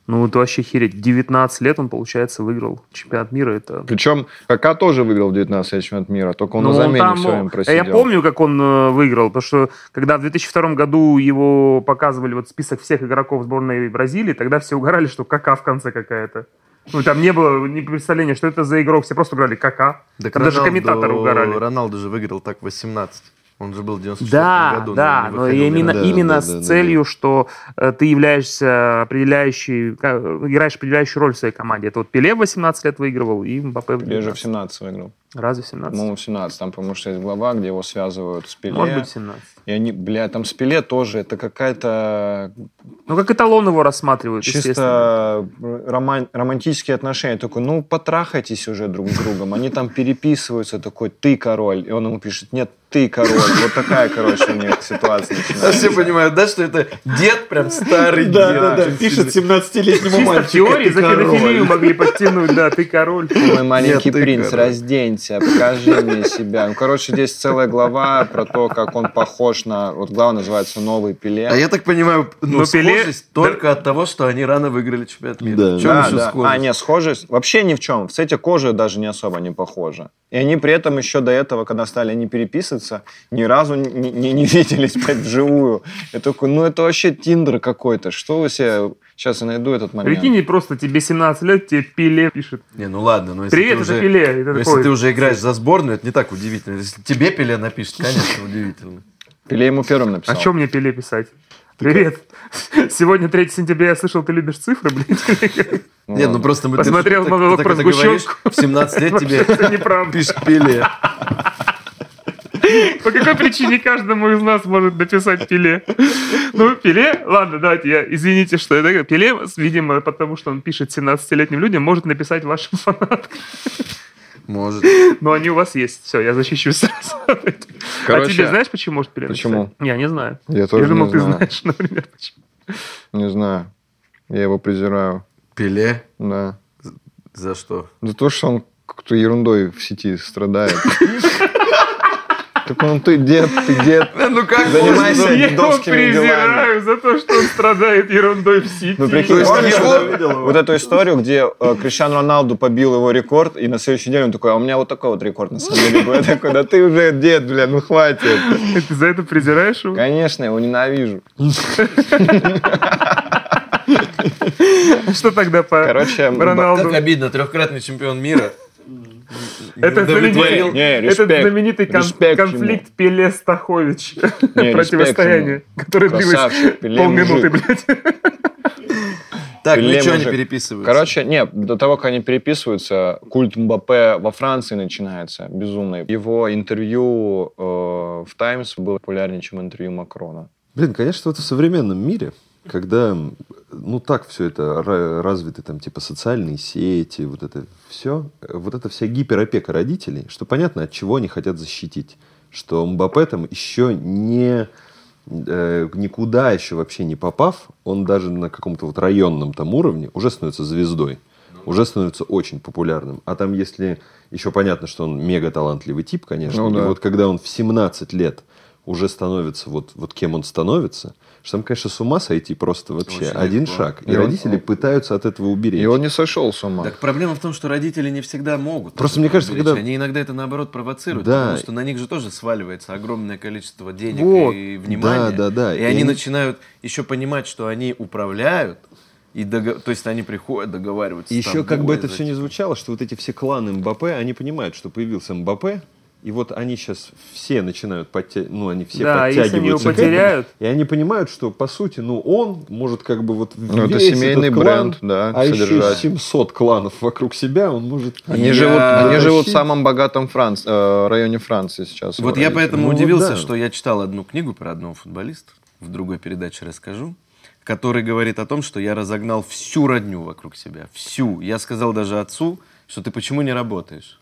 Ну, это вообще хереть. В 19 лет он, получается, выиграл чемпионат мира. Это... Причем Кака тоже выиграл в 19 лет чемпионат мира, только он Ну, на замене там, все ну, время а просидел. Я помню, как он э, выиграл, потому что когда в 2002 году его показывали вот список всех игроков сборной Бразилии, тогда все угорали, что кака в конце какая-то. Ну, там не было ни представления, что это за игрок, все просто говорили кака. Так Там даже комментаторы угорали. Роналду же выиграл так в 18. Он же был в 94 Да, году. да, но ни именно. Да, именно да, с да, да, целью, что э, ты являешься определяющей, играешь определяющую роль в своей команде. Это вот Пеле в 18 лет выигрывал и Мбаппе в Пеле же в 19. 17 выиграл. Разве в 17? По-моему, в 17. Там, потому что есть глава, где его связывают с Пеле. Может быть, в 17. И они, бля, там с Пеле тоже, это какая-то Ну, как эталон его рассматривают, естественно. чисто роман- романтические отношения. Такой, ну, потрахайтесь уже друг с другом. Они там переписываются, такой, ты король. И он ему пишет, нет, ты король. Вот такая, короче, у них ситуация начинается. все понимают, да, что это дед, прям старый дед. Да, да, Пишет сильно. 17-летнему Чисто в мальчику. теории «Ты за король». педофилию могли подтянуть, да, ты король. Мой маленький принц, король. разденься, покажи мне себя. Ну, короче, здесь целая глава про то, как он похож на... Вот глава называется «Новый Пеле». А я так понимаю, ну, Но Пеле- схожесть только от того, что они рано выиграли чемпионат мира. Да. В чем Да, еще да. схожесть? А, нет, схожесть вообще ни в чем. В цвете кожи даже не особо не похожи. И они при этом еще до этого, когда стали они переписываться, ни разу не, не- не виделись блядь, вживую. Я такой, ну это вообще тиндер какой-то. Что вы себе... Сейчас я найду этот момент. Прикинь, просто тебе 17 лет, тебе Пеле пишет. Не, ну ладно, но если Привет, ты это уже... Пеле. Ты ну, такой, если ты уже играешь за сборную, это не так удивительно. Если тебе Пеле напишет, конечно, удивительно. Пеле ему первым А написал. что мне Пеле писать? Привет. Сегодня 3 сентября, я слышал, ты любишь цифры, блин. Ну, Нет, ну просто мы... Посмотрел монолог про сгущенку. В 17 лет тебе пишет Пеле. По какой причине каждому из нас может написать Пеле? Ну, Пеле, ладно, давайте я, извините, что это Пеле, видимо, потому что он пишет 17-летним людям, может написать вашим фанаткам. Может. Но они у вас есть. Все, я защищусь сразу. а Короче, тебе знаешь, почему может Пеле почему? Я не знаю. Я тоже я думал, не ты знаю. знаешь, например, почему. Не знаю. Я его презираю. Пеле? Да. За что? За то, что он какой-то ерундой в сети страдает. Так он, ты дед, ты дед. Ну как Занимайся Я его дедовскими делами. презираю за то, что он страдает ерундой в сети. Ну, прикинь, помнишь его- вот, вот эту историю, где э, Криштиану Роналду побил его рекорд, и на следующий день он такой, а у меня вот такой вот рекорд на самом деле был. Я такой, да ты уже дед, бля, ну хватит. Ты за это презираешь его? Конечно, я его ненавижу. Что тогда по Короче, Роналду? Как обидно, трехкратный чемпион мира. Это знаменитый, Не, это респект, знаменитый кон- конфликт Пеле-Стахович. Не, Противостояние, которое длилось Пеле полминуты, блядь. Так, ну Пеле они может- переписываются? Короче, нет, до того, как они переписываются, культ Мбаппе во Франции начинается безумный. Его интервью э, в Таймс было популярнее, чем интервью Макрона. Блин, конечно, вот в современном мире, когда, ну, так все это ра- развиты, там, типа, социальные сети, вот это все, вот эта вся гиперопека родителей, что понятно, от чего они хотят защитить. Что Мбаппе там еще не э, никуда еще вообще не попав, он даже на каком-то вот районном там уровне уже становится звездой, уже становится очень популярным. А там, если еще понятно, что он мега талантливый тип, конечно, Ну и да. вот когда он в 17 лет уже становится вот, вот кем он становится, что там, конечно, с ума сойти просто вообще Очень один легко. шаг. И, И он- родители пытаются от этого уберечь. И он не сошел с ума. Так проблема в том, что родители не всегда могут. Просто мне кажется, уберечь. когда- Они иногда это, наоборот, провоцируют, Да. потому что на них же тоже сваливается огромное количество денег Вот. и внимания. Да, да, да. И, И они они- начинают еще понимать, что они управляют, и дого- то есть они приходят договариваться И еще, как бы это все не звучало, что вот эти все кланы Мбаппе, они понимают, что появился Мбаппе, и вот они сейчас все начинают подтягивать, ну, они все Да, если они его подтягиваются. к этому, потеряют. И они понимают, что, по сути, ну, он может как бы вот Ну, это весь семейный этот клан, бренд, да, а еще содержать. 700 кланов вокруг себя он может... Они, Я- живут, они живут в самом богатом Франц- э, районе Франции сейчас. Вот его я поэтому Ну, удивился, да. что я читал одну книгу про одного футболиста, в другой передаче расскажу, который говорит о том, что я разогнал всю родню вокруг себя. Всю. Я сказал даже отцу, что ты почему не работаешь?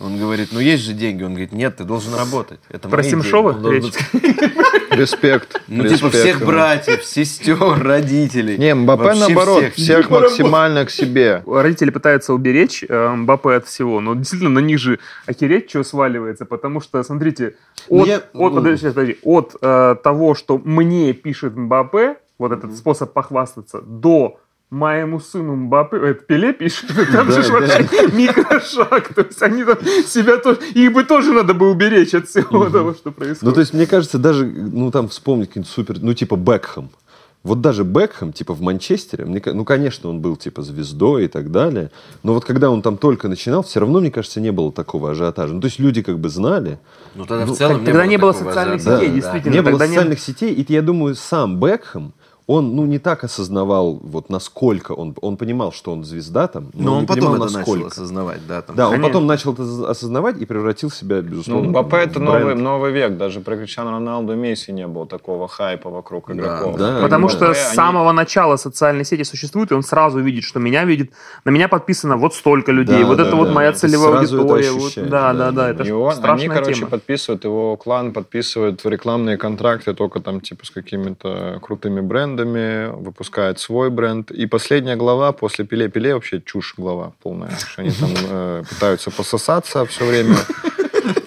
Он говорит, ну есть же деньги. Он говорит, нет, ты должен работать. Это Про мои деньги». Семшова должен Респект. Ну, типа всех братьев, сестер, родителей. Не, Мбаппе наоборот, всех. всех, максимально к себе. Родители пытаются уберечь э, Мбаппе от всего, но действительно на них же охереть, что сваливается, потому что, смотрите, Ну, от, я- от, подожди, сейчас, подожди, от э, того, что мне пишет Мбаппе, вот этот способ похвастаться, до моему сыну Мбаппе, это Пеле пишет, там Да, же да. вообще микрошаг, то есть они там себя тоже, их бы тоже надо бы уберечь от всего того, что происходит. Ну, то есть, мне кажется, даже, ну, там вспомнить какой-нибудь супер, ну, типа Бекхэм. Вот даже Бекхэм, типа, в Манчестере, мне, ну, конечно, он был, типа, звездой и так далее, но вот когда он там только начинал, все равно, мне кажется, не было такого ажиотажа. Ну, то есть, люди как бы знали, Ну, тогда Ну, в целом тогда не было такого социальных ажиотажа, сетей, да. действительно. не было тогда не- социальных сетей, и я думаю, сам Бекхэм, он, ну, не так осознавал, вот, насколько он, он понимал, что он звезда там, но, Но он не потом понимал, это насколько. начал осознавать, да. Там. Да, он потом начал это осознавать и превратил себя, Ну, безусловно, Мбаппе в это новый, новый век. Даже про Криштиану Роналду и Месси не было такого хайпа вокруг Да, игроков. да. Потому Мбаппе, что с они- самого начала социальные сети существуют, и он сразу видит, что меня видит. На меня подписано вот столько людей. Да, вот да, это вот да. моя целевая сразу это аудитория. вот. да, да, да, да, да. Это он- страшная они, короче, тема. подписывают, его клан подписывает рекламные контракты только там типа с какими-то крутыми брендами, выпускает свой бренд. И последняя глава после Пеле-Пеле вообще чушь глава полная. Они там э, пытаются пососаться все время.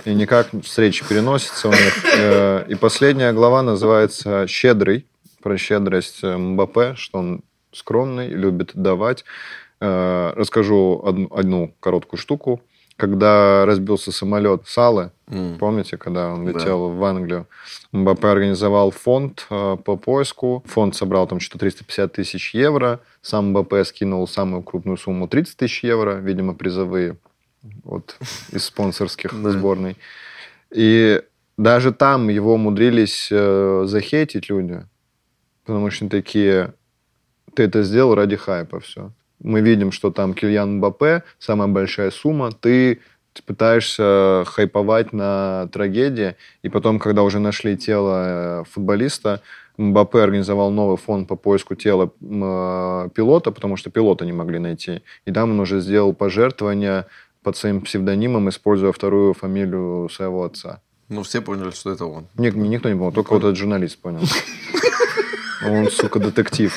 И никак встречи переносятся у них. Э, И последняя глава называется «Щедрый». Про щедрость э, Мбаппе, что он скромный, любит давать. Э, Расскажу одну, одну короткую штуку. Когда разбился самолет Салы, М. помните, когда он летел в Англию, Мбаппе организовал фонд э, по поиску. Фонд собрал там что-то 350 тысяч евро. Сам Мбаппе скинул самую крупную сумму 30 тысяч евро, видимо, призовые вот, из спонсорских Да. сборной. И даже там его умудрились э, захейтить люди, потому что такие, ты это сделал ради хайпа, все. Мы видим, что там Кильян Мбаппе, самая большая сумма, ты пытаешься хайповать на трагедии, и потом, когда уже нашли тело э, футболиста, Мбаппе организовал новый фонд по поиску тела э, пилота, потому что пилота не могли найти. И там он уже сделал пожертвования под своим псевдонимом, используя вторую фамилию своего отца. Ну, все поняли, что это он. Ник- никто не понял, только вот этот журналист понял. Он, сука, детектив.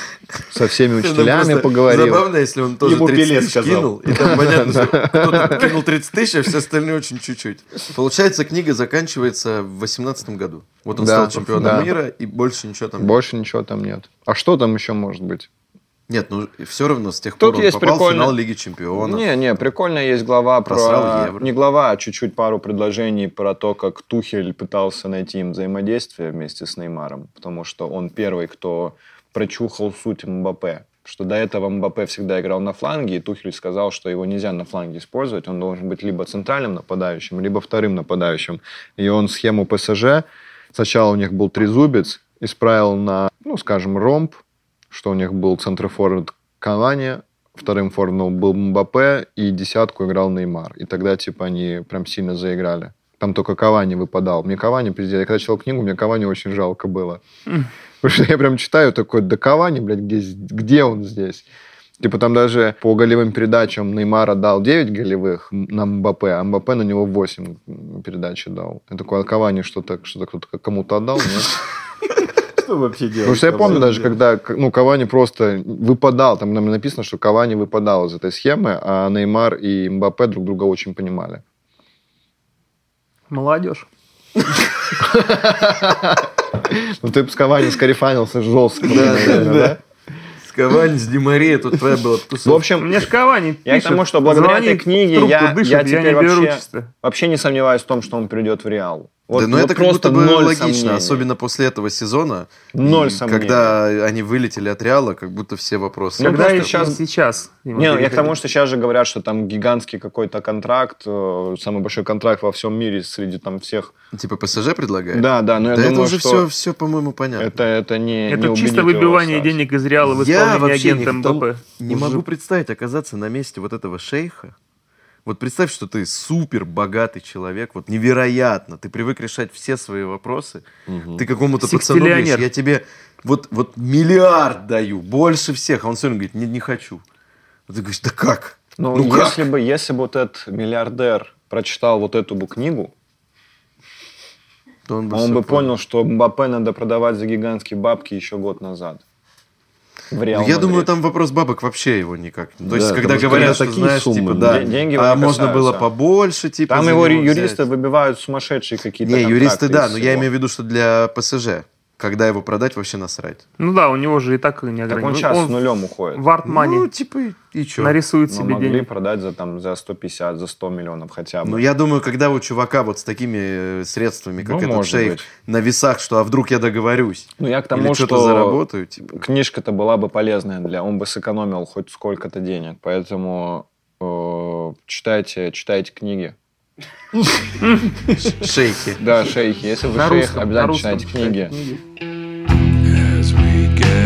Со всеми учителями Просто поговорил. Забавно, если он тоже Ему 30 Пеле тысяч сказал. кинул, и там понятно, что кто-то кинул 30 тысяч, а все остальные очень чуть-чуть. Получается, книга заканчивается в 18 году. Вот он Да, стал чемпионом да. мира, и больше ничего там нет. Больше ничего там нет. А что там еще может быть? Нет, ну все равно с тех Тут пор он есть попал в прикольно- финал Лиги Чемпионов. Не, не, прикольно есть глава про... Не глава, а чуть-чуть пару предложений про то, как Тухель пытался найти им взаимодействие вместе с Неймаром, потому что он первый, кто прочухал суть Мбаппе. Что до этого Мбаппе всегда играл на фланге, и Тухель сказал, что его нельзя на фланге использовать, он должен быть либо центральным нападающим, либо вторым нападающим. И он схему ПСЖ, сначала у них был трезубец, исправил на, ну, скажем, ромб, что у них был центр форвард Кавани, вторым форвардом был Мбаппе, и десятку играл Неймар. И тогда, типа, они прям сильно заиграли. Там только Кавани выпадал. Мне Кавани, пиздец, я когда читал книгу, мне Кавани очень жалко было. Потому что я прям читаю такой, да Кавани, блядь, где, где он здесь? Типа там даже по голевым передачам Неймара дал 9 голевых на Мбаппе, а Мбаппе на него 8 передач дал. Я такой, а Кавани что-то что кто-то кому-то отдал, нет? Что вообще делать? Потому что я помню даже, когда ну, Кавани просто выпадал, там нам написано, что Кавани выпадал из этой схемы, а Неймар и Мбаппе друг друга очень понимали. Молодежь. Ну ты бы с Кавани скарифанился жестко. да? С Кавани, с Димаре, тут твоя была В общем, Мне ж Кавани Я к пишет, тому, что благодаря этой книге я, дышит, я я теперь вообще, вообще не сомневаюсь в том, что он придет в Реал. Вот, да, но вот это как будто бы логично, сомнений. особенно после этого сезона. Ноль И сомнений. Когда они вылетели от Реала, как будто все вопросы. Ну, Когда просто и сейчас- сейчас, Не, ну, я к тому, что сейчас же говорят, что там гигантский какой-то контракт, э, самый большой контракт во всем мире среди там всех. Типа ПСЖ предлагает? Да, да, но я Да это думаю, уже что все, все, по-моему, понятно. это, это не Это не чисто его выбивание остаться. денег из Реала в Я исполнении вообще агента не, МБП. не могу представить оказаться на месте вот этого шейха. Вот представь, что ты супер богатый человек, вот невероятно. Ты привык решать все свои вопросы. Ты какому-то пацану говоришь, я тебе вот, вот миллиард даю, больше всех. А он все равно говорит, не, не хочу. А ты говоришь, да как? Ну, Ну как? если бы, если бы вот этот миллиардер прочитал вот эту бы книгу, То он бы, он бы понял, что Мбаппе надо продавать за гигантские бабки еще год назад. В Реал Ну, я думаю, там вопрос бабок вообще его никак. То Да, есть, когда говорят, что, такие знаешь, суммы, типа, да. да, Ден- деньги а можно было побольше, типа, Там его юристы взять. выбивают сумасшедшие какие-то Не, юристы, да, но я имею в виду, что для ПСЖ, когда его продать, вообще насрать. Ну да, у него же и так не Так он сейчас с нулем уходит. в арт-мани Ну, типа, и- что? нарисует Но себе могли денег. продать за, там, за 150, за 100 миллионов хотя бы. Ну, я думаю, когда у чувака вот с такими э, средствами, как Ну, этот шейх, быть. на весах, что а вдруг я договорюсь? Ну, я к Или тому, что-то что заработаю, типа. книжка-то была бы полезная для... Он бы сэкономил хоть сколько-то денег. Поэтому э, читайте, читайте книги. Шейхи. Да, шейхи. Если вы шейх, обязательно читайте книги. As we get